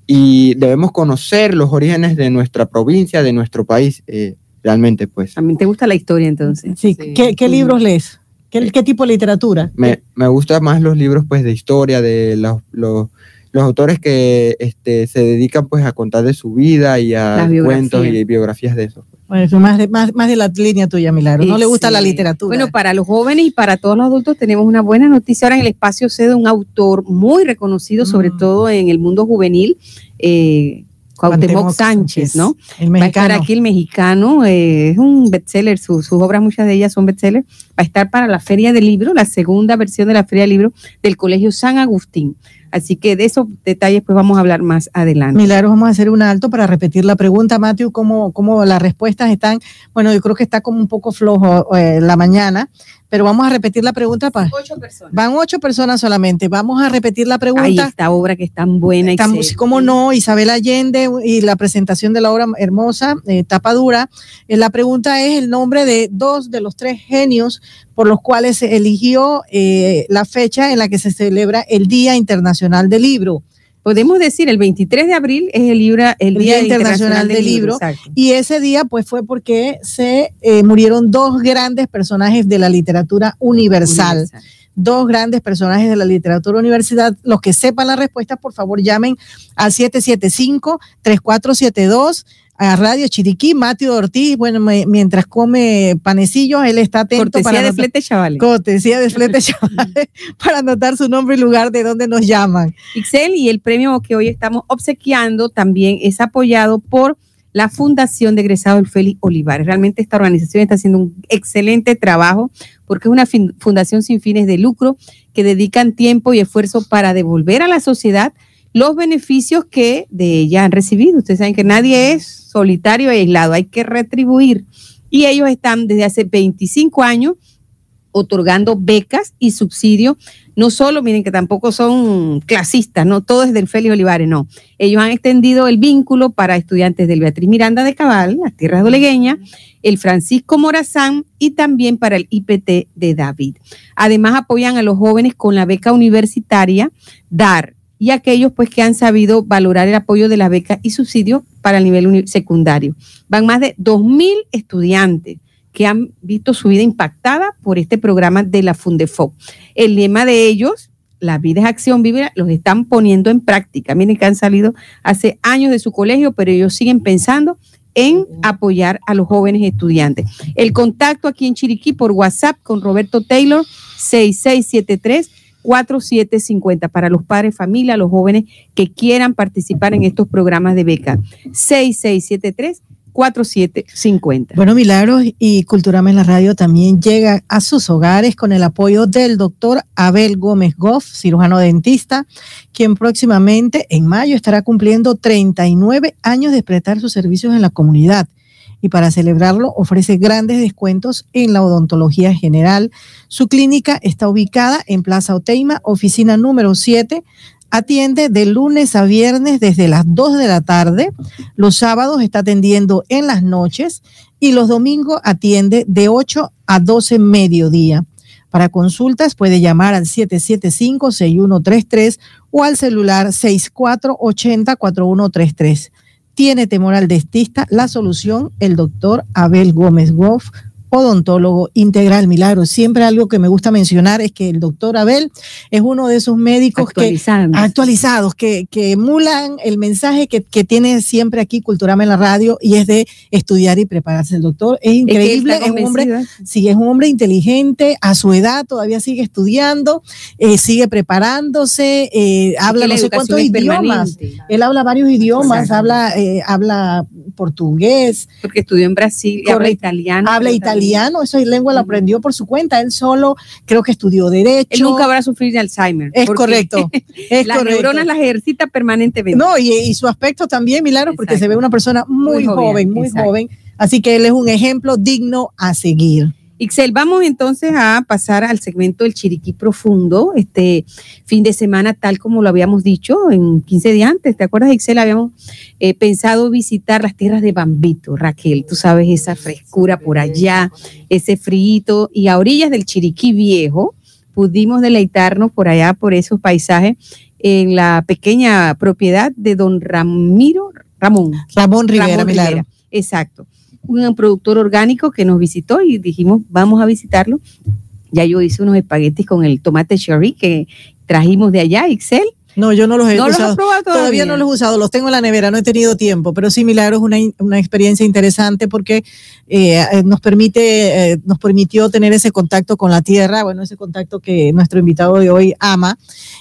y debemos conocer los orígenes de nuestra provincia, de nuestro país, eh, realmente, pues. También te gusta la historia entonces. Sí, Sí. ¿Qué, qué Ujú. libros lees? ¿Qué, qué tipo de literatura? Me, me gustan más los libros pues de historia, de los, los, los autores que este, se dedican pues a contar de su vida y a cuentos y biografías de eso. Bueno, eso más, de, más, más de la línea tuya, Milagro. No Sí, le gusta la literatura. Bueno, para los jóvenes y para todos los adultos tenemos una buena noticia ahora en el espacio C de un autor muy reconocido, sobre Mm. todo en el mundo juvenil, eh, Cuauhtémoc Sánchez, ¿no? El Va a estar mexicano. aquí el mexicano, eh, es un bestseller, su- sus obras, muchas de ellas son bestsellers. Va a estar para la Feria del Libro, la segunda versión de la Feria del Libro del Colegio San Agustín. Así que de esos detalles pues vamos a hablar más adelante. Milagros, vamos a hacer un alto para repetir la pregunta, Matthew, cómo, cómo las respuestas están. Bueno, yo creo que está como un poco flojo eh, la mañana, pero vamos a repetir la pregunta. Pa. Ocho personas. Van ocho personas solamente. Vamos a repetir la Ahí pregunta. esta obra que es tan buena. Estamos, cómo no, Isabel Allende y la presentación de la obra hermosa, eh, tapa dura. Eh, la pregunta es el nombre de dos de los tres genios por los cuales se eligió eh, la fecha en la que se celebra el Día Internacional del Libro. Podemos decir, el 23 de abril es el, libra- el El Día, Día Internacional del Libro. exacto. Y ese día, pues, fue porque se eh, murieron dos grandes personajes de la literatura universal. Universal. Dos grandes personajes de la literatura universal. Los que sepan la respuesta, por favor, llamen al 775-3472 a Radio Chiriquí. Mateo Ortiz, bueno, me- mientras come panecillos, él está atento Cortesía para de anotar- flete, chavales. cortesía de flete <laughs> chavales, <laughs> para anotar su nombre y lugar de donde nos llaman. Ixel y el premio que hoy estamos obsequiando también es apoyado por la Fundación de Egresado del Félix Olivares. Realmente esta organización está haciendo un excelente trabajo porque es una fundación sin fines de lucro que dedican tiempo y esfuerzo para devolver a la sociedad los beneficios que de ella han recibido. Ustedes saben que nadie es solitario y aislado, hay que retribuir. Y ellos están desde hace 25 años otorgando becas y subsidios no solo, miren que tampoco son clasistas, no todo es del Félix Olivares, no. Ellos han extendido el vínculo para estudiantes del Beatriz Miranda de Cabal, las tierras dolegueñas, el Francisco Morazán y también para el IPT de David. Además apoyan a los jóvenes con la beca universitaria DAR y aquellos pues que han sabido valorar el apoyo de la beca y subsidio para el nivel secundario. Van más de 2.000 estudiantes que han visto su vida impactada por este programa de la Fundefoc. El lema de ellos, la vida es acción vive, los están poniendo en práctica. Miren que han salido hace años de su colegio, pero ellos siguen pensando en apoyar a los jóvenes estudiantes. El contacto aquí en Chiriquí por WhatsApp con Roberto Taylor, 6673. 4750 para los padres, familia, los jóvenes que quieran participar en estos programas de beca. 6673 4750. Bueno, Milagros y Culturama en la Radio también llega a sus hogares con el apoyo del doctor Abel Gómez Goff, cirujano dentista, quien próximamente en mayo estará cumpliendo 39 años de prestar sus servicios en la comunidad. Y para celebrarlo ofrece grandes descuentos en la odontología general. Su clínica está ubicada en Plaza Oteima, oficina número 7, Atiende de lunes a viernes desde las 2 de la tarde. Los sábados está atendiendo en las noches y los domingos atiende de 8 a 12 mediodía. Para consultas puede llamar al 775-6133 o al celular 6480-4133. Tiene temor al dentista, la solución, el doctor Abel Gómez Goff, odontólogo integral Milagro. Siempre algo que me gusta mencionar es que el doctor Abel es uno de esos médicos que actualizados, que, que emulan el mensaje que, que, tiene siempre aquí Culturama en la radio y es de estudiar y prepararse. El doctor es increíble, es, un hombre, sí, es un hombre inteligente, a su edad todavía sigue estudiando, eh, sigue preparándose, eh, habla no sé cuántos idiomas. Él habla varios idiomas, habla, eh, habla portugués. Porque estudió en Brasil, habla italiano. Habla italiano italiano, esa lengua la aprendió por su cuenta, él solo creo que estudió derecho. Él nunca habrá sufrido de Alzheimer. Es correcto. <laughs> Es las neuronas las ejercita permanentemente. No, y, su aspecto también, Milagro, porque se ve una persona muy, joven, muy joven. Así que él es un ejemplo digno a seguir. Ixel, vamos entonces a pasar al segmento del Chiriquí Profundo, este fin de semana, tal como lo habíamos dicho en 15 días antes. ¿Te acuerdas, Ixel? Habíamos eh, pensado visitar las tierras de Bambito, Raquel. Tú sabes, esa frescura por allá, ese frío, y a orillas del Chiriquí Viejo pudimos deleitarnos por allá, por esos paisajes, en la pequeña propiedad de don Ramiro, Ramón. Ramón Rivera, Rivera. Exacto un productor orgánico que nos visitó y dijimos, vamos a visitarlo. Ya yo hice unos espaguetis con el tomate cherry que trajimos de allá, Excel. No, yo no los he usado. todavía? no los he usado, los tengo en la nevera, no he tenido tiempo, pero sí, Milagro es una, una experiencia interesante porque eh, nos permite, eh, nos permitió tener ese contacto con la tierra, bueno, ese contacto que nuestro invitado de hoy ama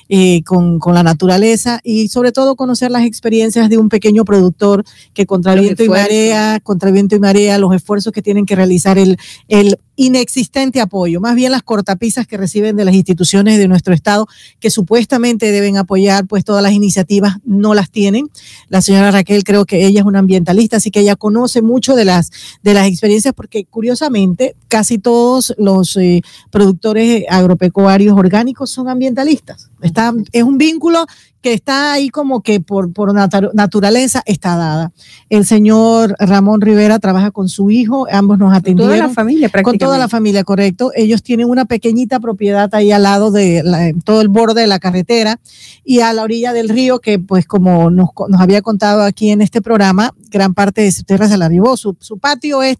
eh, con, con, la naturaleza y sobre todo conocer las experiencias de un pequeño productor que contra viento y marea, contra viento y marea, los esfuerzos que tienen que realizar el, el inexistente apoyo, más bien las cortapisas que reciben de las instituciones de nuestro Estado que supuestamente deben apoyar, pues todas las iniciativas no las tienen. La señora Raquel creo que ella es una ambientalista, así que ella conoce mucho de las, de las experiencias porque curiosamente casi todos los eh, productores agropecuarios orgánicos son ambientalistas. Está, es un vínculo que está ahí como que por, por naturaleza está dada. El señor Ramón Rivera trabaja con su hijo, ambos nos atendieron. Con toda la familia, Con toda la familia, correcto. Ellos tienen una pequeñita propiedad ahí al lado de todo el borde de la carretera y a la orilla del río que pues como nos, nos había contado aquí en este programa, gran parte de su tierra se la arribó. Su, su patio es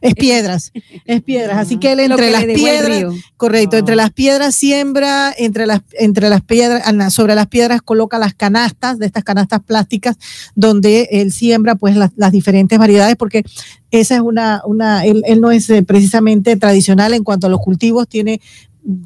es piedras, es piedras. Así que él entre las piedras, correcto, entre las piedras siembra, entre las, entre las piedras, sobre las piedras coloca las canastas, de estas canastas plásticas, donde él siembra pues las, las diferentes variedades, porque esa es una, una él, él, no es eh, precisamente tradicional en cuanto a los cultivos, tiene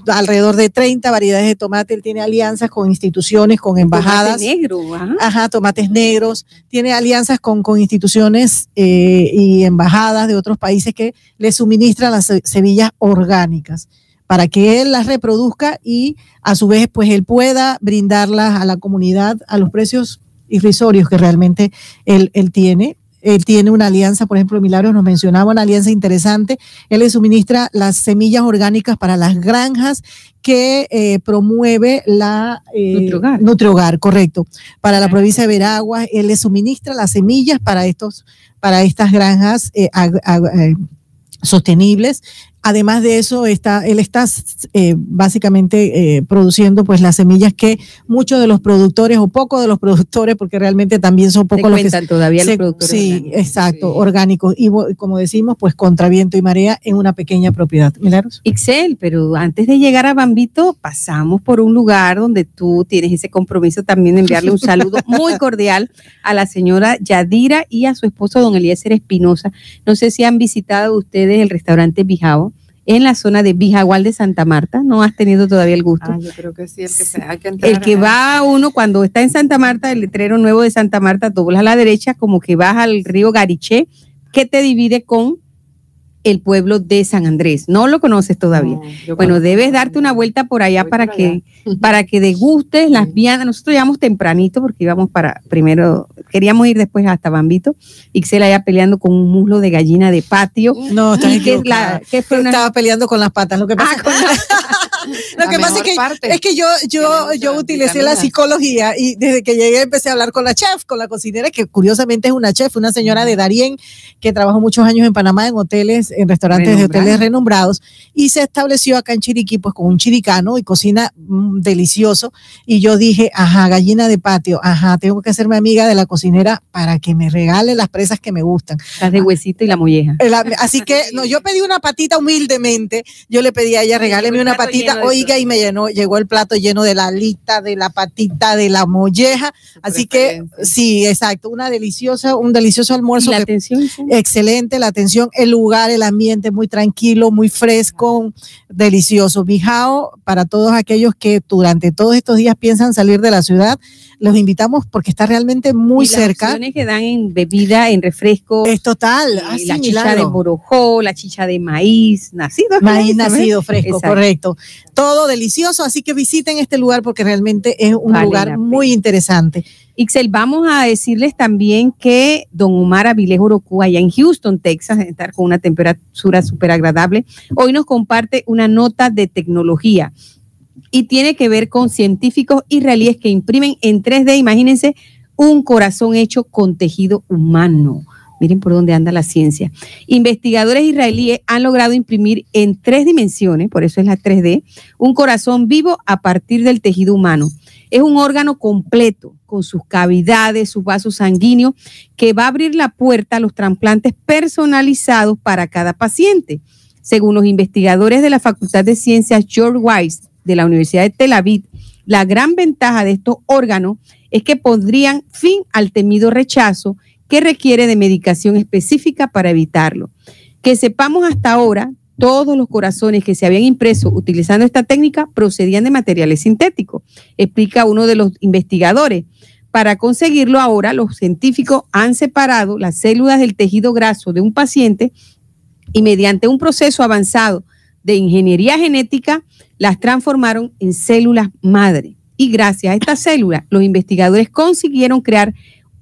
alrededor de 30 variedades de tomate. Él tiene alianzas con instituciones, con embajadas. Tomate negro, ajá. tomates negros. Tiene alianzas con, con instituciones eh, y embajadas de otros países que le suministran las semillas orgánicas para que él las reproduzca y a su vez pues él pueda brindarlas a la comunidad a los precios irrisorios que realmente él, él tiene él tiene una alianza, por ejemplo, Milagros nos mencionaba una alianza interesante. Él le suministra las semillas orgánicas para las granjas que eh, promueve la eh, Nutriogar. correcto. Para la provincia de Veraguas, él le suministra las semillas para estos, para estas granjas eh, sostenibles. Además de eso, está, él está eh, básicamente eh, produciendo pues las semillas que muchos de los productores o pocos de los productores, porque realmente también son pocos los que todavía se- los productores Sí, orgánicos. exacto, orgánicos. Y como decimos, pues contra viento y marea en una pequeña propiedad. Milagros. Ixel, pero antes de llegar a Bambito, pasamos por un lugar donde tú tienes ese compromiso también de enviarle un saludo <laughs> muy cordial a la señora Yadira y a su esposo, don Eliezer Espinosa. No sé si han visitado ustedes el restaurante Bijao en la zona de Bijagual de Santa Marta. ¿No has tenido todavía el gusto? Ah, yo creo que sí, el que se, hay que entrar. El que va uno cuando está en Santa Marta, el letrero nuevo de Santa Marta, doblas a la derecha, como que vas al río Gariché, que te divide con el pueblo de San Andrés. No lo conoces todavía. No, Bueno, creo- debes darte una vuelta por allá Voy para por que para que degustes las Sí. viandas. Nosotros llegamos tempranito porque íbamos para primero, queríamos ir después hasta Bambito. Ixel allá peleando con un muslo de gallina de patio. No, Y que es la- equivocada. que fue una- Estaba peleando con las patas. Lo que pasa, Ah, con <laughs> <laughs> lo que pasa es que parte. Es que yo, yo, yo utilicé la psicología y desde que llegué empecé a hablar con la chef, con la cocinera, que curiosamente es una chef, una señora de Darien, que trabajó muchos años en Panamá en hoteles, en restaurantes de hoteles renombrados, y se estableció acá en Chiriquí, pues con un chiricano y cocina mm, delicioso. Y yo dije, ajá, gallina de patio, ajá, tengo que hacerme amiga de la cocinera para que me regale las presas que me gustan. las de huesito y la molleja. El- Así que no, yo <laughs> pedí una patita humildemente. Yo le pedí a ella, regáleme una patita. Oiga, y me llenó, llegó el plato lleno de la alita, de la patita, de la molleja. Así que sí, exacto, una deliciosa, un delicioso Y almuerzo. la que- atención. sí. excelente la atención, el lugar, el ambiente muy tranquilo, muy fresco, delicioso. Bijao, para todos aquellos que durante todos estos días piensan salir de la ciudad, los invitamos porque está realmente muy Y las cerca. opciones que dan en bebida, en refresco. Es total. sí, la chicha de borojó, la chicha de maíz, nacido. Maíz ¿se ve? nacido fresco, Exacto. correcto. Todo delicioso, así que visiten este lugar porque realmente es un Vale lugar muy interesante. Ixel, vamos a decirles también que don Omar Avilés Orocú, allá en Houston, Texas, estar con una temperatura súper agradable, hoy nos comparte una nota de tecnología y tiene que ver con científicos israelíes que imprimen en 3D, imagínense, un corazón hecho con tejido humano. Miren por dónde anda la ciencia. Investigadores israelíes han logrado imprimir en tres dimensiones, por eso es la 3D, un corazón vivo a partir del tejido humano. Es un órgano completo, con sus cavidades, sus vasos sanguíneos, que va a abrir la puerta a los trasplantes personalizados para cada paciente. Según los investigadores de la Facultad de Ciencias George Weiss de la Universidad de Tel Aviv, la gran ventaja de estos órganos es que pondrían fin al temido rechazo que requiere de medicación específica para evitarlo. Que sepamos hasta ahora, todos los corazones que se habían impreso utilizando esta técnica procedían de materiales sintéticos, explica uno de los investigadores. Para conseguirlo ahora, los científicos han separado las células del tejido graso de un paciente y mediante un proceso avanzado de ingeniería genética las transformaron en células madre. Y gracias a estas células, los investigadores consiguieron crear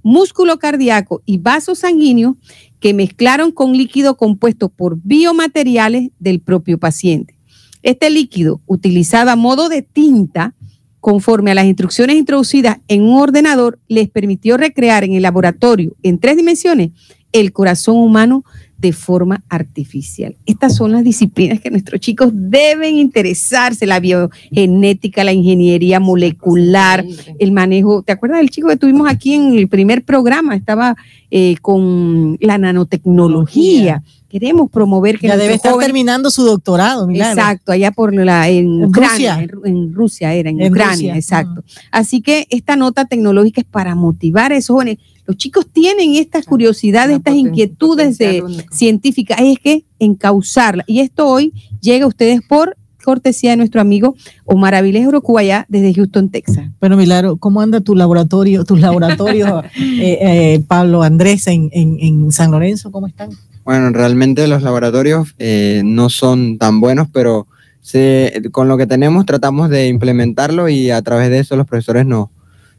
músculo cardíaco y vasos sanguíneos que mezclaron con líquido compuesto por biomateriales del propio paciente. Este líquido, utilizado a modo de tinta, conforme a las instrucciones introducidas en un ordenador, les permitió recrear en el laboratorio en tres dimensiones el corazón humano de forma artificial. Estas son las disciplinas que nuestros chicos deben interesarse, la biogenética, la ingeniería molecular, el manejo. ¿Te acuerdas del chico que tuvimos aquí en el primer programa? Estaba eh, con la nanotecnología. Queremos promover que Ya debe estar jóvenes- terminando su doctorado, Milagro. Exacto, allá por la en, En Ucrania, Rusia. en, Ru- en Rusia era, en, En Ucrania, Rusia, exacto. Así que esta nota tecnológica es para motivar a esos jóvenes. Los chicos tienen estas curiosidades, estas inquietudes de científicas, hay que encauzarla. Y esto hoy llega a ustedes por cortesía de nuestro amigo Omar Avilés Orocuaya desde Houston, Texas. Bueno, Milagro, ¿cómo anda tu laboratorio, tus laboratorios, <laughs> eh, eh, Pablo Andrés, en, en, en San Lorenzo? ¿Cómo están? Bueno, realmente los laboratorios eh, no son tan buenos, pero se- con lo que tenemos tratamos de implementarlo y a través de eso los profesores nos,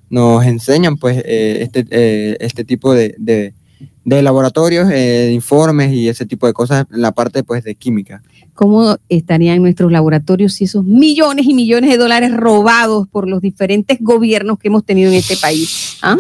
nos enseñan pues eh, este, eh, este tipo de, de- laboratorios, eh, de informes y ese tipo de cosas en la parte pues de química. Cómo estarían nuestros laboratorios si esos millones y millones de dólares robados por los diferentes gobiernos que hemos tenido en este país ¿ah?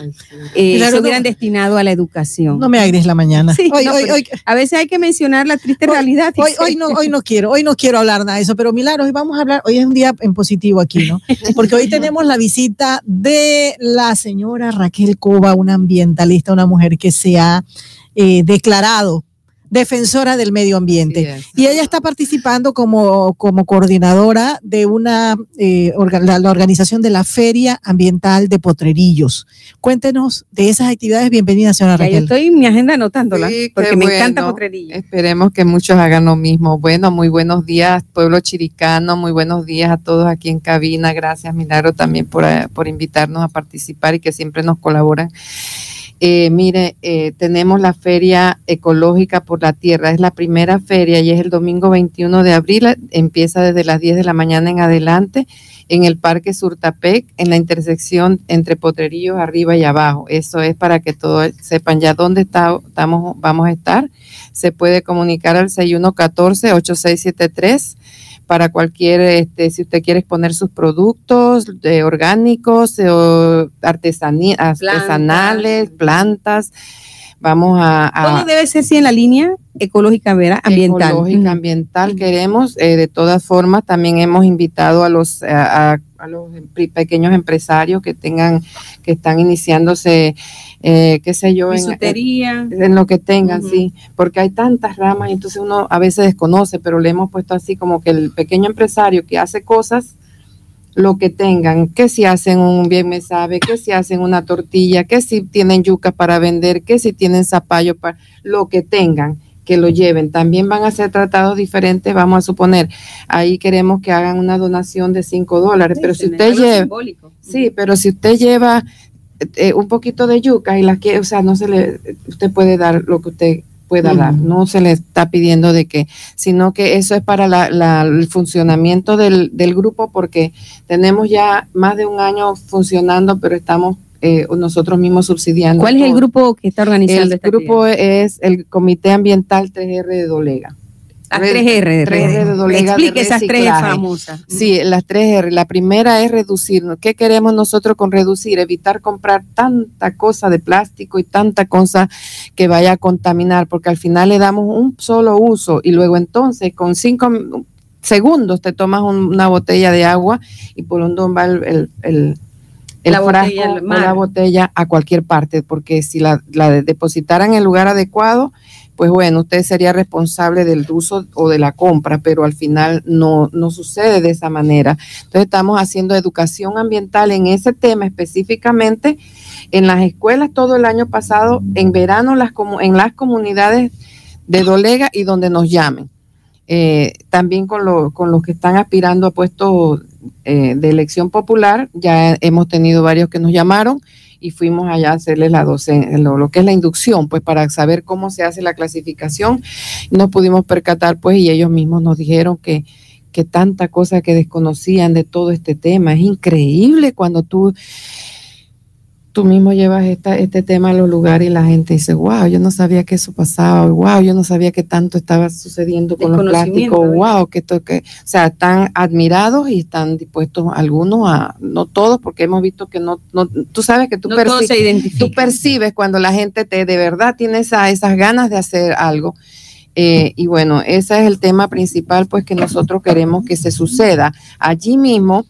eh, Claro, se hubieran no. destinado a la educación. No me agres la mañana. Sí, hoy, no, hoy, pero hoy, a veces hay que mencionar la triste Hoy- realidad. hoy, hoy no, hoy no quiero, hoy no quiero hablar nada de eso, pero Milagros, hoy vamos a hablar, hoy es un día en positivo aquí, ¿no? <laughs> Porque hoy tenemos la visita de la señora Raquel Cova, una ambientalista, una mujer que se ha eh, declarado defensora del medio ambiente. Y ella está participando como, como coordinadora de una eh, orga- la, la organización de la Feria Ambiental de Potrerillos. Cuéntenos de esas actividades. Bienvenida, señora Ya yo Raquel. estoy en mi agenda anotándola, Sí, porque me encanta bueno. Potrerillo. Esperemos que muchos hagan lo mismo. Bueno, muy buenos días, pueblo chiricano, muy buenos días a todos aquí en cabina. Gracias, Milagro, también por, eh, por invitarnos a participar y que siempre nos colaboran. Eh, mire, eh, tenemos la Feria Ecológica por la Tierra. Es la primera feria y es el domingo 21 de abril. Empieza desde las 10 de la mañana en adelante en el Parque Surtapec, en la intersección entre Potrerillos arriba y abajo. Eso es para que todos sepan ya dónde estamos, vamos a estar. Se puede comunicar al 6114-8673 para cualquier, este, si usted quiere exponer sus productos de orgánicos eh, o artesanía, artesanales, plantas. Vamos a, a- Todo debe ser sí en la línea ecológica, ¿verdad? Ambiental. ecológica, ambiental queremos. eh, de todas formas, también hemos invitado a los a, a- los pequeños empresarios que tengan, que están iniciándose, eh, qué sé yo, en, lo que tengan, sí, porque hay tantas ramas y entonces uno a veces desconoce, pero le hemos puesto así como que el pequeño empresario que hace cosas, lo que tengan, que si hacen un bien me sabe, que si hacen una tortilla, que si tienen yuca para vender, que si tienen zapallo para lo que tengan que lo lleven. También van a ser tratados diferentes, vamos a suponer. Ahí queremos que hagan una donación de 5 dólares, pero si usted lleva, Sí, pero si usted lleva eh, un poquito de yuca y la que, o sea, no se le, usted puede dar lo que usted pueda dar, no se le está pidiendo de que, sino que eso es para la- la- el funcionamiento del, del grupo porque tenemos ya más de un año funcionando, pero estamos eh, nosotros mismos subsidiando. ¿Cuál es el grupo que está organizando El esta grupo es el Comité Ambiental 3R de Dolega. Actividad? 3R. de 3R de Dolega de Explique esas tres famosas. Sí, las tres R. La primera es reducir. ¿Qué queremos nosotros con reducir? Evitar comprar tanta cosa de plástico y tanta cosa que vaya a contaminar, porque al final le damos un solo uso y luego entonces con cinco segundos te tomas un- una botella de agua y por un don va el, el, el- el La frasco botella o la botella a cualquier parte, porque si la, la de- depositaran en el lugar adecuado, pues bueno, usted sería responsable del uso o de la compra, pero al final no, no sucede de esa manera. Entonces estamos haciendo educación ambiental en ese tema específicamente en las escuelas todo el año pasado, en verano las, en las comunidades de Dolega y donde nos llamen. Eh, también con, lo- con los que están aspirando a puestos eh, de elección popular, ya hemos tenido varios que nos llamaron y fuimos allá a hacerles la docen- lo, lo que es la inducción, pues para saber cómo se hace la clasificación. Nos pudimos percatar, pues, y ellos mismos nos dijeron que, que tanta cosa que desconocían de todo este tema. Es increíble cuando tú, tú mismo llevas esta, este tema a los lugares y la gente dice, wow, yo no sabía que eso pasaba, wow, yo no sabía que tanto estaba sucediendo con los plásticos, ¿eh? wow, que esto, que, o sea, están admirados y están dispuestos algunos a, no todos, porque hemos visto que no, no tú sabes que tú No todos perci- se tú percibes cuando la gente te de verdad tiene esa- esas ganas de hacer algo. Eh, y bueno, ese es el tema principal, pues que nosotros queremos que se suceda. Allí mismo,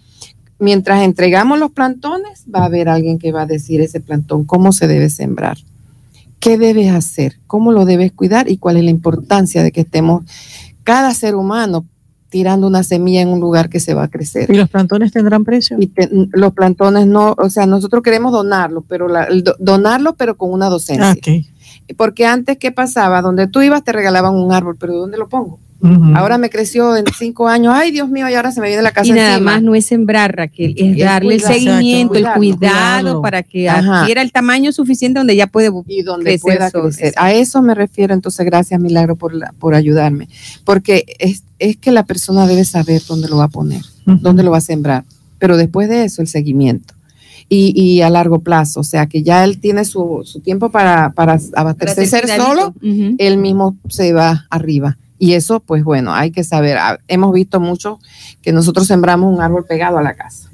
mientras entregamos los plantones, va a haber alguien que va a decir ese plantón, cómo se debe sembrar, qué debes hacer, cómo lo debes cuidar y cuál es la importancia de que estemos cada ser humano tirando una semilla en un lugar que se va a crecer ¿Y los plantones tendrán precio? y te- los plantones no, o sea, nosotros queremos donarlo, pero la, el do- donarlo pero con una docencia. Ah. Porque antes, ¿qué pasaba? Donde tú ibas te regalaban un árbol, pero ¿dónde lo pongo? Ahora me creció en cinco años, ay Dios mío, y ahora se me viene la casa Y nada encima. más no es sembrar, Raquel, es Es darle el seguimiento, el cuidado para que Ajá. adquiera el tamaño suficiente donde ya puede y donde crecer pueda crecer. A eso me refiero, entonces gracias Milagro por, la- por ayudarme, porque es, es que la persona debe saber dónde lo va a poner, dónde lo va a sembrar, pero después de eso el seguimiento. Y, y a largo plazo, o sea que ya él tiene su, su tiempo para, para para abastecerse hacer solo, él mismo se va arriba. Y eso, pues bueno, hay que saber. Ah, Hemos visto mucho que nosotros sembramos un árbol pegado a la casa.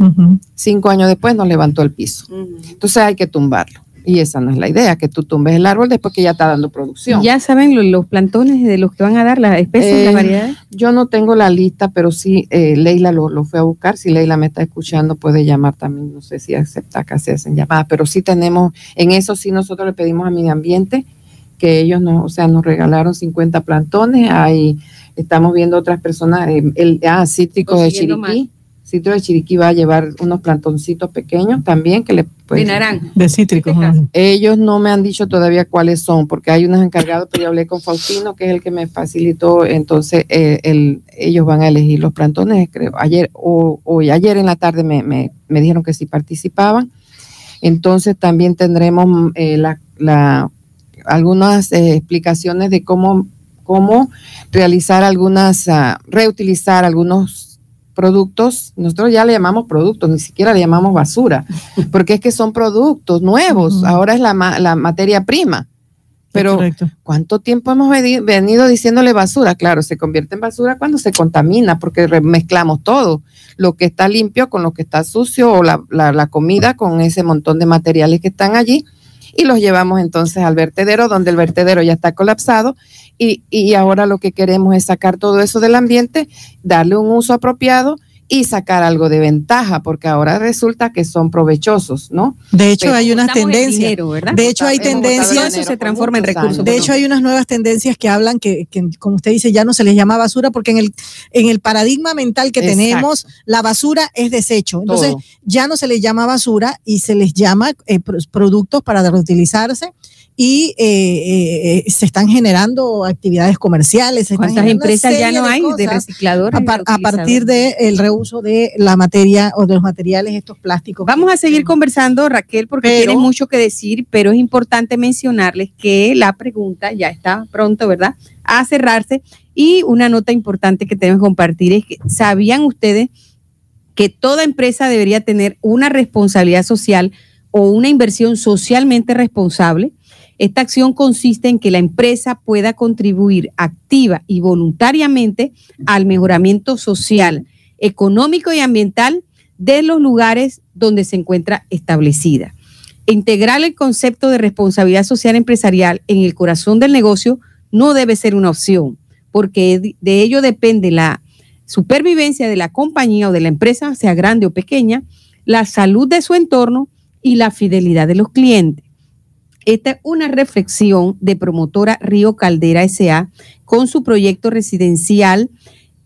Cinco años después nos levantó el piso. Entonces hay que tumbarlo. Y esa no es la idea, que tú tumbes el árbol después que ya está dando producción. Ya saben lo- los, plantones de los que van a dar, las especies, Eh, las variedades. Yo no tengo la lista, pero sí, eh, Leila lo, lo fue a buscar. Si Leila me está escuchando, puede llamar también. No sé si acepta que se hacen llamadas, pero sí tenemos, en eso sí nosotros le pedimos a Medio Ambiente que ellos nos, o sea, nos regalaron 50 plantones. Ahí estamos viendo otras personas, eh, el ah, cítrico de Chiriquí. Cítrico de Chiriquí va a llevar unos plantoncitos pequeños también que le de pues, naranja. De cítricos. Ellos no me han dicho todavía cuáles son, porque hay unos encargados, pero yo hablé con Faustino, que es el que me facilitó, entonces eh, el- ellos van a elegir los plantones, creo. Ayer o hoy, ayer en la tarde me, me- me dijeron que sí participaban. Entonces también tendremos mm, eh, la, la- algunas eh, explicaciones de cómo, cómo realizar algunas, ah, reutilizar algunos productos, nosotros ya le llamamos productos, ni siquiera le llamamos basura, <laughs> porque es que son productos nuevos, ahora es la, la materia prima. Pero Correcto. ¿cuánto tiempo hemos veni- venido diciéndole basura? Claro, se convierte en basura cuando se contamina, porque mezclamos todo, lo que está limpio con lo que está sucio o la, la- la comida con ese montón de materiales que están allí y los llevamos entonces al vertedero, donde el vertedero ya está colapsado y, y ahora lo que queremos es sacar todo eso del ambiente, darle un uso apropiado y sacar algo de ventaja, porque ahora resulta que son provechosos, ¿no? De hecho, Pero hay unas tendencias. dinero, ¿verdad? De hecho, hay tendencias. Eso se transforma en recursos. De hecho, hay unas nuevas tendencias que hablan que, que, como usted dice, ya no se les llama basura porque en el, en el paradigma mental que Exacto. tenemos, la basura es desecho. Entonces, Todo. ya no se les llama basura y se les llama eh, pro- productos para reutilizarse y eh, eh, se están generando actividades comerciales. se ¿Cuántas empresas ya no de hay de cosas recicladores? a, par- a partir del reuso de la materia o de los materiales estos plásticos. Vamos a seguir conversando, Raquel, porque Pero- tiene mucho que decir, pero es importante mencionarles que la pregunta ya está pronto, ¿verdad? A cerrarse. Y una nota importante que tenemos que compartir es que, ¿sabían ustedes que toda empresa debería tener una responsabilidad social o una inversión socialmente responsable? Esta acción consiste en que la empresa pueda contribuir activa y voluntariamente al mejoramiento social, económico y ambiental de los lugares donde se encuentra establecida. Integrar el concepto de responsabilidad social empresarial en el corazón del negocio no debe ser una opción, porque de ello depende la supervivencia de la compañía o de la empresa, sea grande o pequeña, la salud de su entorno y la fidelidad de los clientes. Esta es una reflexión de promotora Río Caldera S.A. con su proyecto residencial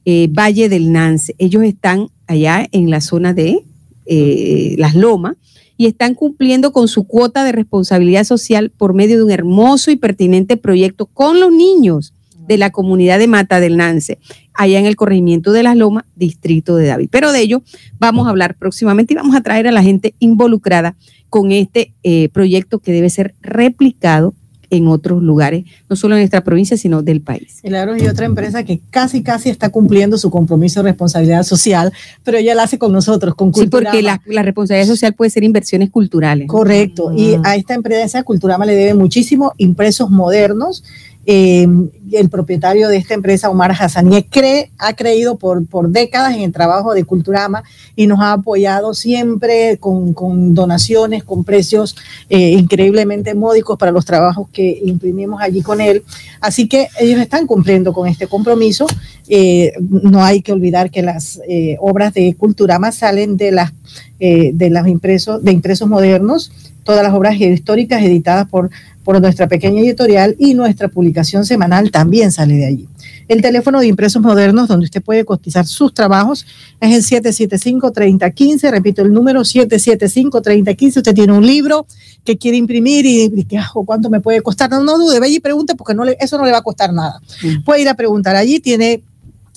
eh, Valle del Nance. Ellos están allá en la zona de eh, Las Lomas y están cumpliendo con su cuota de responsabilidad social por medio de un hermoso y pertinente proyecto con los niños de la comunidad de Mata del Nance, allá en el corregimiento de Las Lomas, distrito de David. Pero de ello vamos a hablar próximamente y vamos a traer a la gente involucrada con este eh, proyecto que debe ser replicado en otros lugares, no solo en nuestra provincia, sino del país. Claro, y otra empresa que casi, casi está cumpliendo su compromiso de responsabilidad social, pero ella la hace con nosotros, con Sí, porque la, la responsabilidad social puede ser inversiones culturales. Correcto, y Mm. a esta empresa Culturama le debe muchísimo impresos modernos. Eh, el propietario de esta empresa, Omar Hassanieh, cree, ha creído por, por décadas en el trabajo de Culturama y nos ha apoyado siempre con, con donaciones, con precios eh, increíblemente módicos para los trabajos que imprimimos allí con él. Así que ellos están cumpliendo con este compromiso. Eh, no hay que olvidar que las eh, obras de Culturama salen de las eh, de los impresos, de impresos modernos, todas las obras históricas editadas por, por nuestra pequeña editorial y nuestra publicación semanal también sale de allí. El teléfono de impresos modernos donde usted puede cotizar sus trabajos es el 775-3015, repito el número 775-3015, usted tiene un libro que quiere imprimir y, y ah, ¿cuánto me puede costar? No, no dude, vaya y pregunte porque no le, eso no le va a costar nada. Mm. Puede ir a preguntar allí, tiene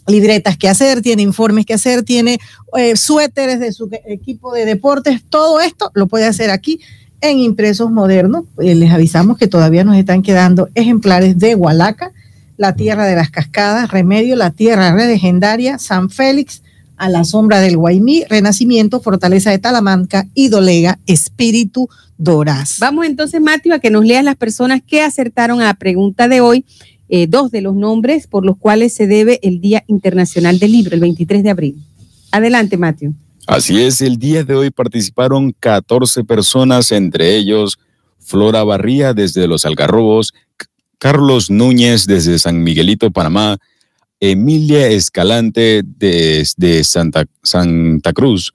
libretas que hacer, tiene informes que hacer, tiene eh, suéteres de su equipo de deportes, todo esto lo puede hacer aquí en Impresos Modernos. Eh, les avisamos que todavía nos están quedando ejemplares de Hualaca, la tierra de las cascadas, Remedio, la tierra legendaria, San Félix, a la sombra del Guaymí, Renacimiento, Fortaleza de Talamanca y Dolega, Espíritu Doraz. Vamos entonces, Mateo, a que nos leas las personas que acertaron a la pregunta de hoy. Eh, dos de los nombres por los cuales se debe el Día Internacional del Libro, el 23 de abril. Adelante, Mateo. Así es, el día de hoy participaron 14 personas, entre ellos Flora Barría desde Los Algarrobos, Carlos Núñez desde San Miguelito, Panamá, Emilia Escalante desde Santa, Santa Cruz,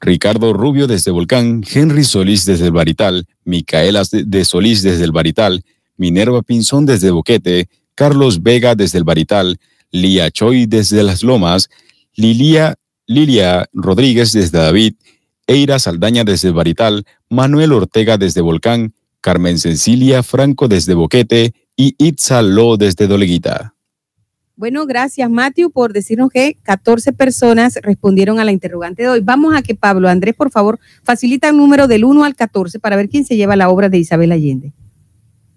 Ricardo Rubio desde Volcán, Henry Solís desde el Barital, Micaela de Solís desde el Barital, Minerva Pinzón desde Boquete, Carlos Vega desde el Barital, Lía Choi desde Las Lomas, Lilia, Lilia Rodríguez desde David, Eira Saldaña desde el Barital, Manuel Ortega desde Volcán, Carmen Cecilia Franco desde Boquete y Itza Lo desde Doleguita. Bueno, gracias, Matthew, por decirnos que 14 personas respondieron a la interrogante de hoy. Vamos a que Pablo Andrés, por favor, facilita el número del 1 al 14 para ver quién se lleva la obra de Isabel Allende.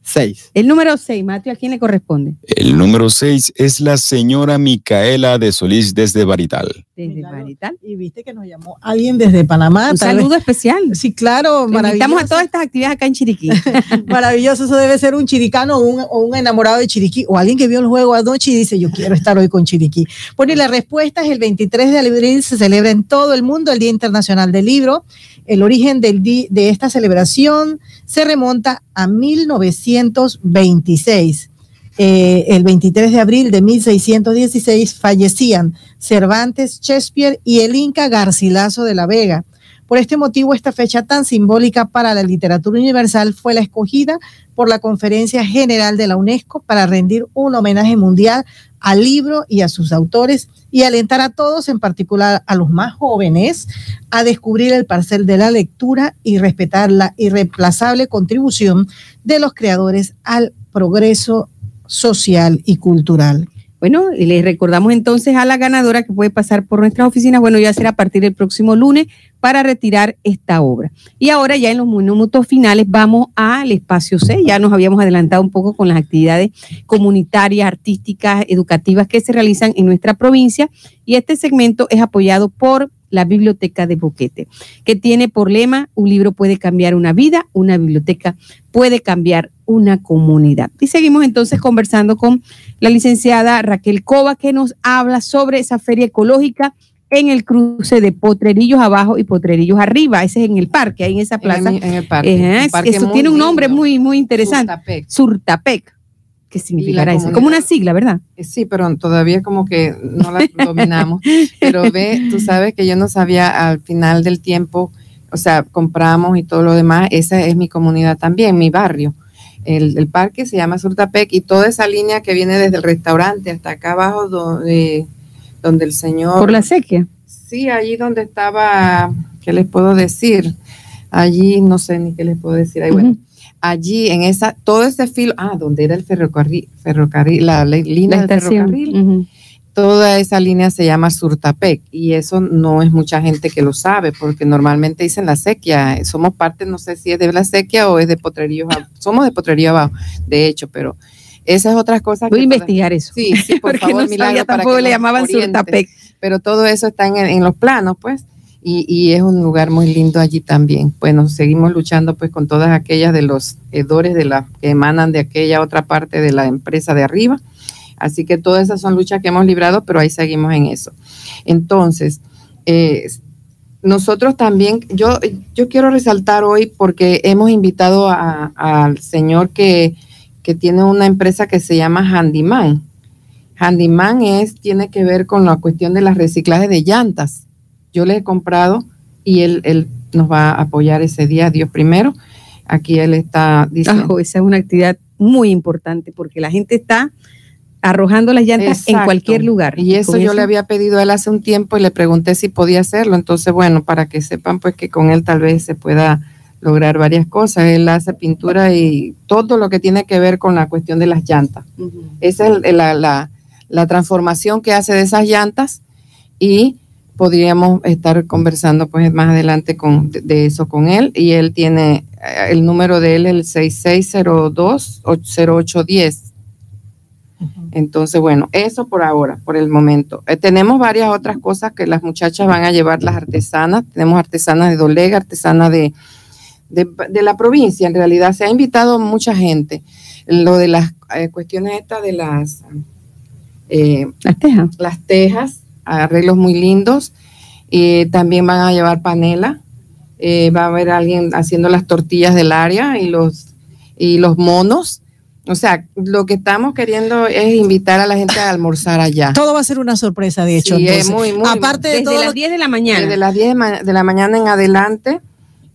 Seis. El número 6, Mateo, ¿a quién le corresponde? El número 6 es la señora Micaela de Solís desde Barital. Desde Barital. Y viste que nos llamó alguien desde Panamá. Un vez- saludo especial. Sí, claro, Le invitamos a maravilloso. todas estas actividades acá en Chiriquí. <laughs> Maravilloso, eso debe ser un chiricano o un, o un enamorado de Chiriquí o alguien que vio el juego anoche y dice yo quiero estar hoy con Chiriquí. Bueno, y la respuesta es el 23 de abril se celebra en todo el mundo el Día Internacional del Libro. El origen del di- de esta celebración se remonta a 1926. Eh, el 23 de abril de 1616 fallecían Cervantes, Shakespeare y el Inca Garcilaso de la Vega. Por este motivo, esta fecha tan simbólica para la literatura universal fue la escogida por la Conferencia General de la UNESCO para rendir un homenaje mundial al libro y a sus autores y alentar a todos, en particular a los más jóvenes, a descubrir el parcel de la lectura y respetar la irreemplazable contribución de los creadores al progreso social y cultural. Bueno, y les recordamos entonces a la ganadora que puede pasar por nuestras oficinas, bueno, ya será a partir del próximo lunes para retirar esta obra. Y ahora ya en los minutos finales vamos al espacio C, ya nos habíamos adelantado un poco con las actividades comunitarias, artísticas, educativas que se realizan en nuestra provincia. Y este segmento es apoyado por la Biblioteca de Boquete, que tiene por lema, un libro puede cambiar una vida, una biblioteca puede cambiar una comunidad. Y seguimos entonces conversando con la licenciada Raquel Cova, que nos habla sobre esa feria ecológica en el cruce de Potrerillos abajo y Potrerillos arriba. Ese es en el parque, ahí en esa plaza. En, en el parque. Ajá, parque eso tiene un nombre lindo. muy, muy interesante. Surtapec. Surtapec. ¿Qué significará eso? Como una sigla, ¿verdad? Eh, Sí, pero todavía como que no la dominamos. <laughs> pero ve, tú sabes que yo no sabía al final del tiempo, o sea, compramos y todo lo demás. Esa es mi comunidad también, mi barrio. El, el parque se llama Surtapec y toda esa línea que viene desde el restaurante hasta acá abajo donde, donde el señor... Por la sequía. Sí, allí donde estaba, ¿qué les puedo decir? Allí no sé ni qué les puedo decir. Ahí, bueno. Allí en esa, todo ese filo, ah, donde era el ferrocarril, ferrocarril la, la línea La del ferrocarril, toda esa línea se llama Surtapec y eso no es mucha gente que lo sabe porque normalmente dicen la sequía, somos parte, no sé si es de la sequía o es de Potrerío, <laughs> somos de Potrerío abajo, de hecho, pero esas otras cosas Voy a investigar eso. Sí, sí, por <laughs> Porque favor, no Milagro, sabía, para tampoco que le llamaban orientes Surtapec. pero todo eso está en, en los planos, pues, y, es un lugar muy lindo allí también. Bueno, seguimos luchando pues con todas aquellas de los hedores de la, que emanan de aquella otra parte de la empresa de arriba. Así que todas esas son luchas que hemos librado, pero ahí seguimos en eso. Entonces, eh, nosotros también, yo, yo quiero resaltar hoy porque hemos invitado al señor que, que tiene una empresa que se llama Handyman. Handyman es, tiene que ver con la cuestión de las reciclajes de llantas. Yo le he comprado y él, él nos va a apoyar ese día, Dios primero. Aquí él está diciendo. Esa es una actividad muy importante porque la gente está arrojando las llantas en cualquier lugar. Y eso yo le había pedido a él hace un tiempo y le pregunté si podía hacerlo. Entonces, bueno, para que sepan pues que con él tal vez se pueda lograr varias cosas. Él hace pintura y todo lo que tiene que ver con la cuestión de las llantas. Esa es la, la- la transformación que hace de esas llantas y podríamos estar conversando pues más adelante con, de, eso con él y él tiene eh, el número de él el 6602 0810 entonces, bueno, eso por ahora, por el momento. Eh, tenemos varias otras cosas que las muchachas van a llevar, las artesanas. Tenemos artesanas de Dolega, artesanas de, de, de la provincia. En realidad se ha invitado mucha gente. lo de las eh, cuestiones estas de las, eh, Las tejas. las tejas, arreglos muy lindos. Eh, también van a llevar panela. Eh, va a haber alguien haciendo las tortillas del área y los, y los monos. O sea, lo que estamos queriendo es invitar a la gente a almorzar allá. <laughs> Todo va a ser una sorpresa, de hecho. Sí, es muy, muy- Aparte de todo las lo 10 de la mañana. Desde las 10 de, ma- de la mañana en adelante,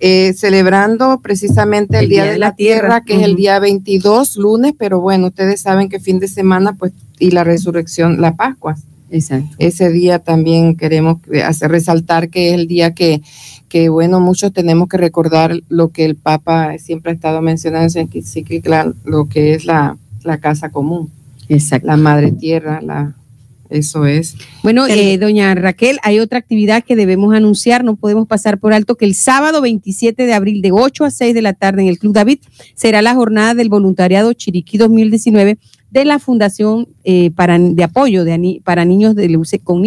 eh, celebrando precisamente el, Día, de la Tierra, que es el día 22, lunes, pero bueno, ustedes saben que fin de semana, pues, y la resurrección, la Pascua. Exacto. Ese día también queremos hacer resaltar que es el día que, que, bueno, muchos tenemos que recordar lo que el Papa siempre ha estado mencionando en su encíclica, lo que es la, la casa común, Exacto. la madre tierra, la, eso es. Bueno, eh, doña Raquel, hay otra actividad que debemos anunciar, no podemos pasar por alto, que el sábado 27 de abril de 8 a 6 de la tarde en el Club David será la jornada del voluntariado Chiriquí 2019 de la Fundación eh, para, de Apoyo de, para Niños de Leuce- con.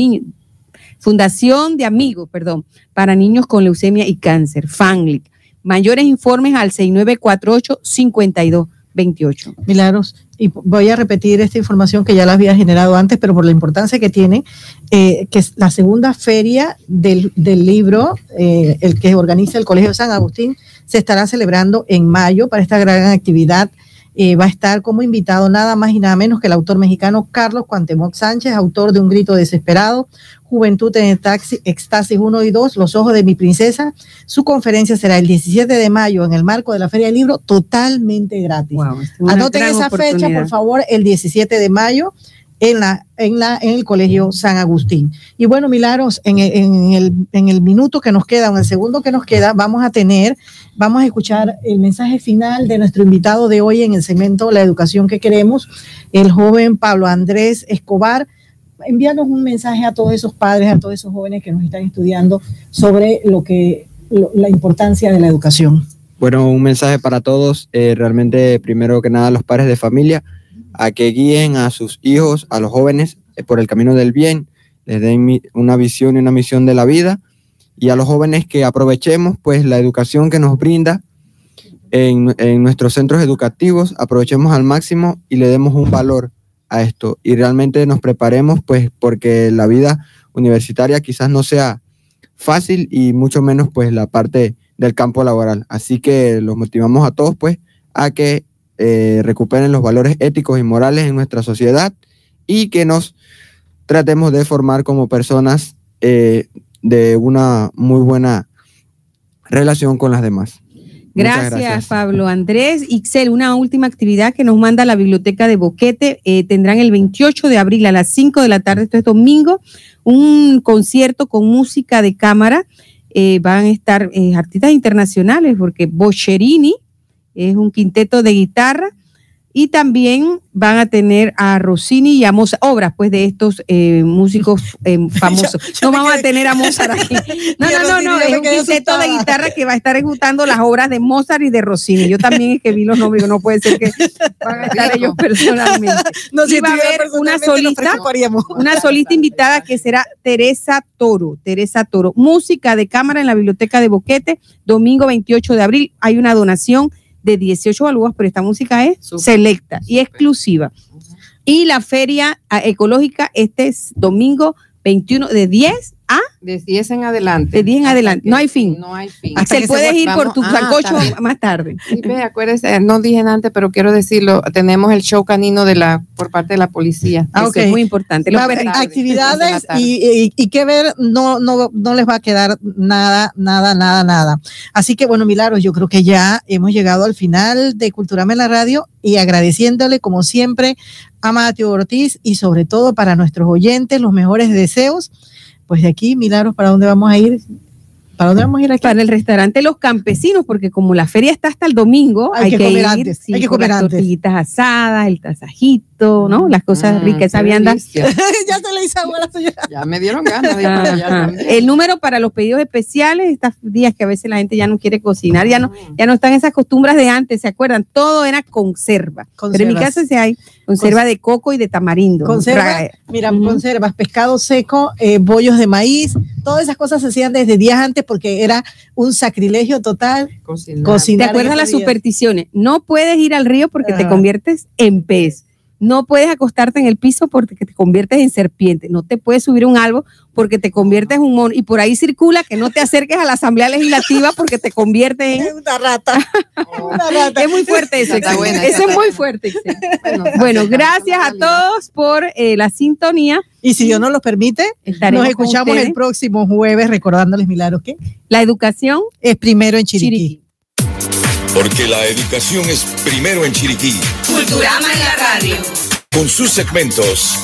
Fundación de Amigos, perdón, para niños con leucemia y cáncer, FANLIC. Mayores informes al 6948-5228. Milagros, y voy a repetir esta información que ya la había generado antes, pero por la importancia que tiene, eh, que es la segunda feria del, del libro, eh, el que organiza el Colegio San Agustín, se estará celebrando en mayo para esta gran actividad. Eh, va a estar como invitado nada más y nada menos que el autor mexicano Carlos Cuantemoc Sánchez, autor de Un grito desesperado, Juventud en el taxi, Extasis 1 y 2, Los ojos de mi princesa. Su conferencia será el 17 de mayo en el marco de la Feria del Libro, totalmente gratis. Wow, Anoten esa fecha, por favor, el 17 de mayo en, la, en, la, en el Colegio San Agustín. Y bueno, Milagros, en en, el, en el minuto que nos queda, en el segundo que nos queda, vamos a tener, vamos a escuchar el mensaje final de nuestro invitado de hoy en el segmento La Educación que Queremos, el joven Pablo Andrés Escobar. Envíanos un mensaje a todos esos padres, a todos esos jóvenes que nos están estudiando sobre lo que, la importancia de la educación. Bueno, un mensaje para todos. eh, realmente, primero que nada, los padres de familia, a que guíen a sus hijos, a los jóvenes, eh, por el camino del bien, les den una visión y una misión de la vida, y a los jóvenes que aprovechemos pues la educación que nos brinda en, en nuestros centros educativos, aprovechemos al máximo y le demos un valor a esto, y realmente nos preparemos pues porque la vida universitaria quizás no sea fácil y mucho menos pues la parte del campo laboral. Así que los motivamos a todos pues a que eh, recuperen los valores éticos y morales en nuestra sociedad y que nos tratemos de formar como personas eh, de una muy buena relación con las demás. Gracias, Pablo Andrés. Ixel, una última actividad que nos manda la Biblioteca de Boquete. eh, tendrán el 28 de abril a las 5 de la tarde, esto es domingo, un concierto con música de cámara. Eh, van a estar eh, artistas internacionales porque Bocherini es un quinteto de guitarra y también van a tener a Rossini y a Mozart, obras pues de estos eh, músicos eh, <laughs> famosos. no vamos a tener a Mozart aquí. <laughs> No, no, no, no, es un quinteto de guitarra que va a estar ejecutando las obras de Mozart y de Rossini. Yo también es que vi los nombres, no puede ser que van a estar ellos personalmente. No, Y va a haber una solista. Una solista invitada que será Teresa Toro. Teresa Toro. Música de cámara en la Biblioteca de Boquete, domingo 28 de abril. Hay una donación de 18 balúas, pero esta música es Súper, selecta y súper. exclusiva. Y la feria ah, ecológica este es domingo 21 de 10 a De 10 en adelante. De 10 en adelante, que- no hay fin. No hay fin. Hasta se puedes ir por tu ah, más tarde. Sí, ve, <laughs> acuérdese, no dije antes, pero quiero decirlo, tenemos el show canino de la por parte de la policía. Ah, Eso ok. es muy importante. Los Va a haber perritos. tarde, actividades y, y, y que ver, no, no, no les va a quedar nada, nada, nada, nada. Así que bueno, Milagros, yo creo que ya hemos llegado al final de Culturame en la Radio y agradeciéndole como siempre a Mateo Ortiz y sobre todo para nuestros oyentes los mejores deseos. Pues de aquí, Milagros, ¿para dónde vamos a ir? ¿Para dónde vamos a ir aquí? para el restaurante Los Campesinos, porque como la feria está hasta el domingo, Hay hay, que que, comer ir, antes, sí, hay que comer las antes. tortillitas asadas, el tasajito, ¿no? Las cosas Mm, ricas, esa vianda. <laughs> ya se le hizo agua a la señora. Ya me dieron ganas de ir para allá. El número para los pedidos especiales, estos días que a veces la gente ya no quiere cocinar, ya no, ya no están esas costumbres de antes, ¿se acuerdan? Todo era conserva. Pero en mi casa sí hay conserva de coco y de tamarindo. Conserva, Ra- mira, conservas, pescado seco, eh, bollos de maíz, todas esas cosas se hacían desde días antes porque era un sacrilegio total. Cocinar. Cocinar. ¿Te acuerdas las supersticiones? No puedes ir al río porque te Ajá. conviertes en pez. No puedes acostarte en el piso porque te conviertes en serpiente. No te puedes subir un árbol porque te conviertes en un mono. Y por ahí circula que no te acerques a la Asamblea Legislativa porque te conviertes en... <laughs> Una rata. <laughs> Una rata. Es muy fuerte eso. Está buena, Eso está es muy fuerte. <laughs> Bueno, Bueno, gracias a todos por eh, la sintonía. Y si Dios nos lo permite, Estaremos nos escuchamos el próximo jueves recordándoles milagros que La educación es primero en Chiriquí. Chiriquí. Porque la educación es primero en Chiriquí. Culturama en la radio. Con sus segmentos,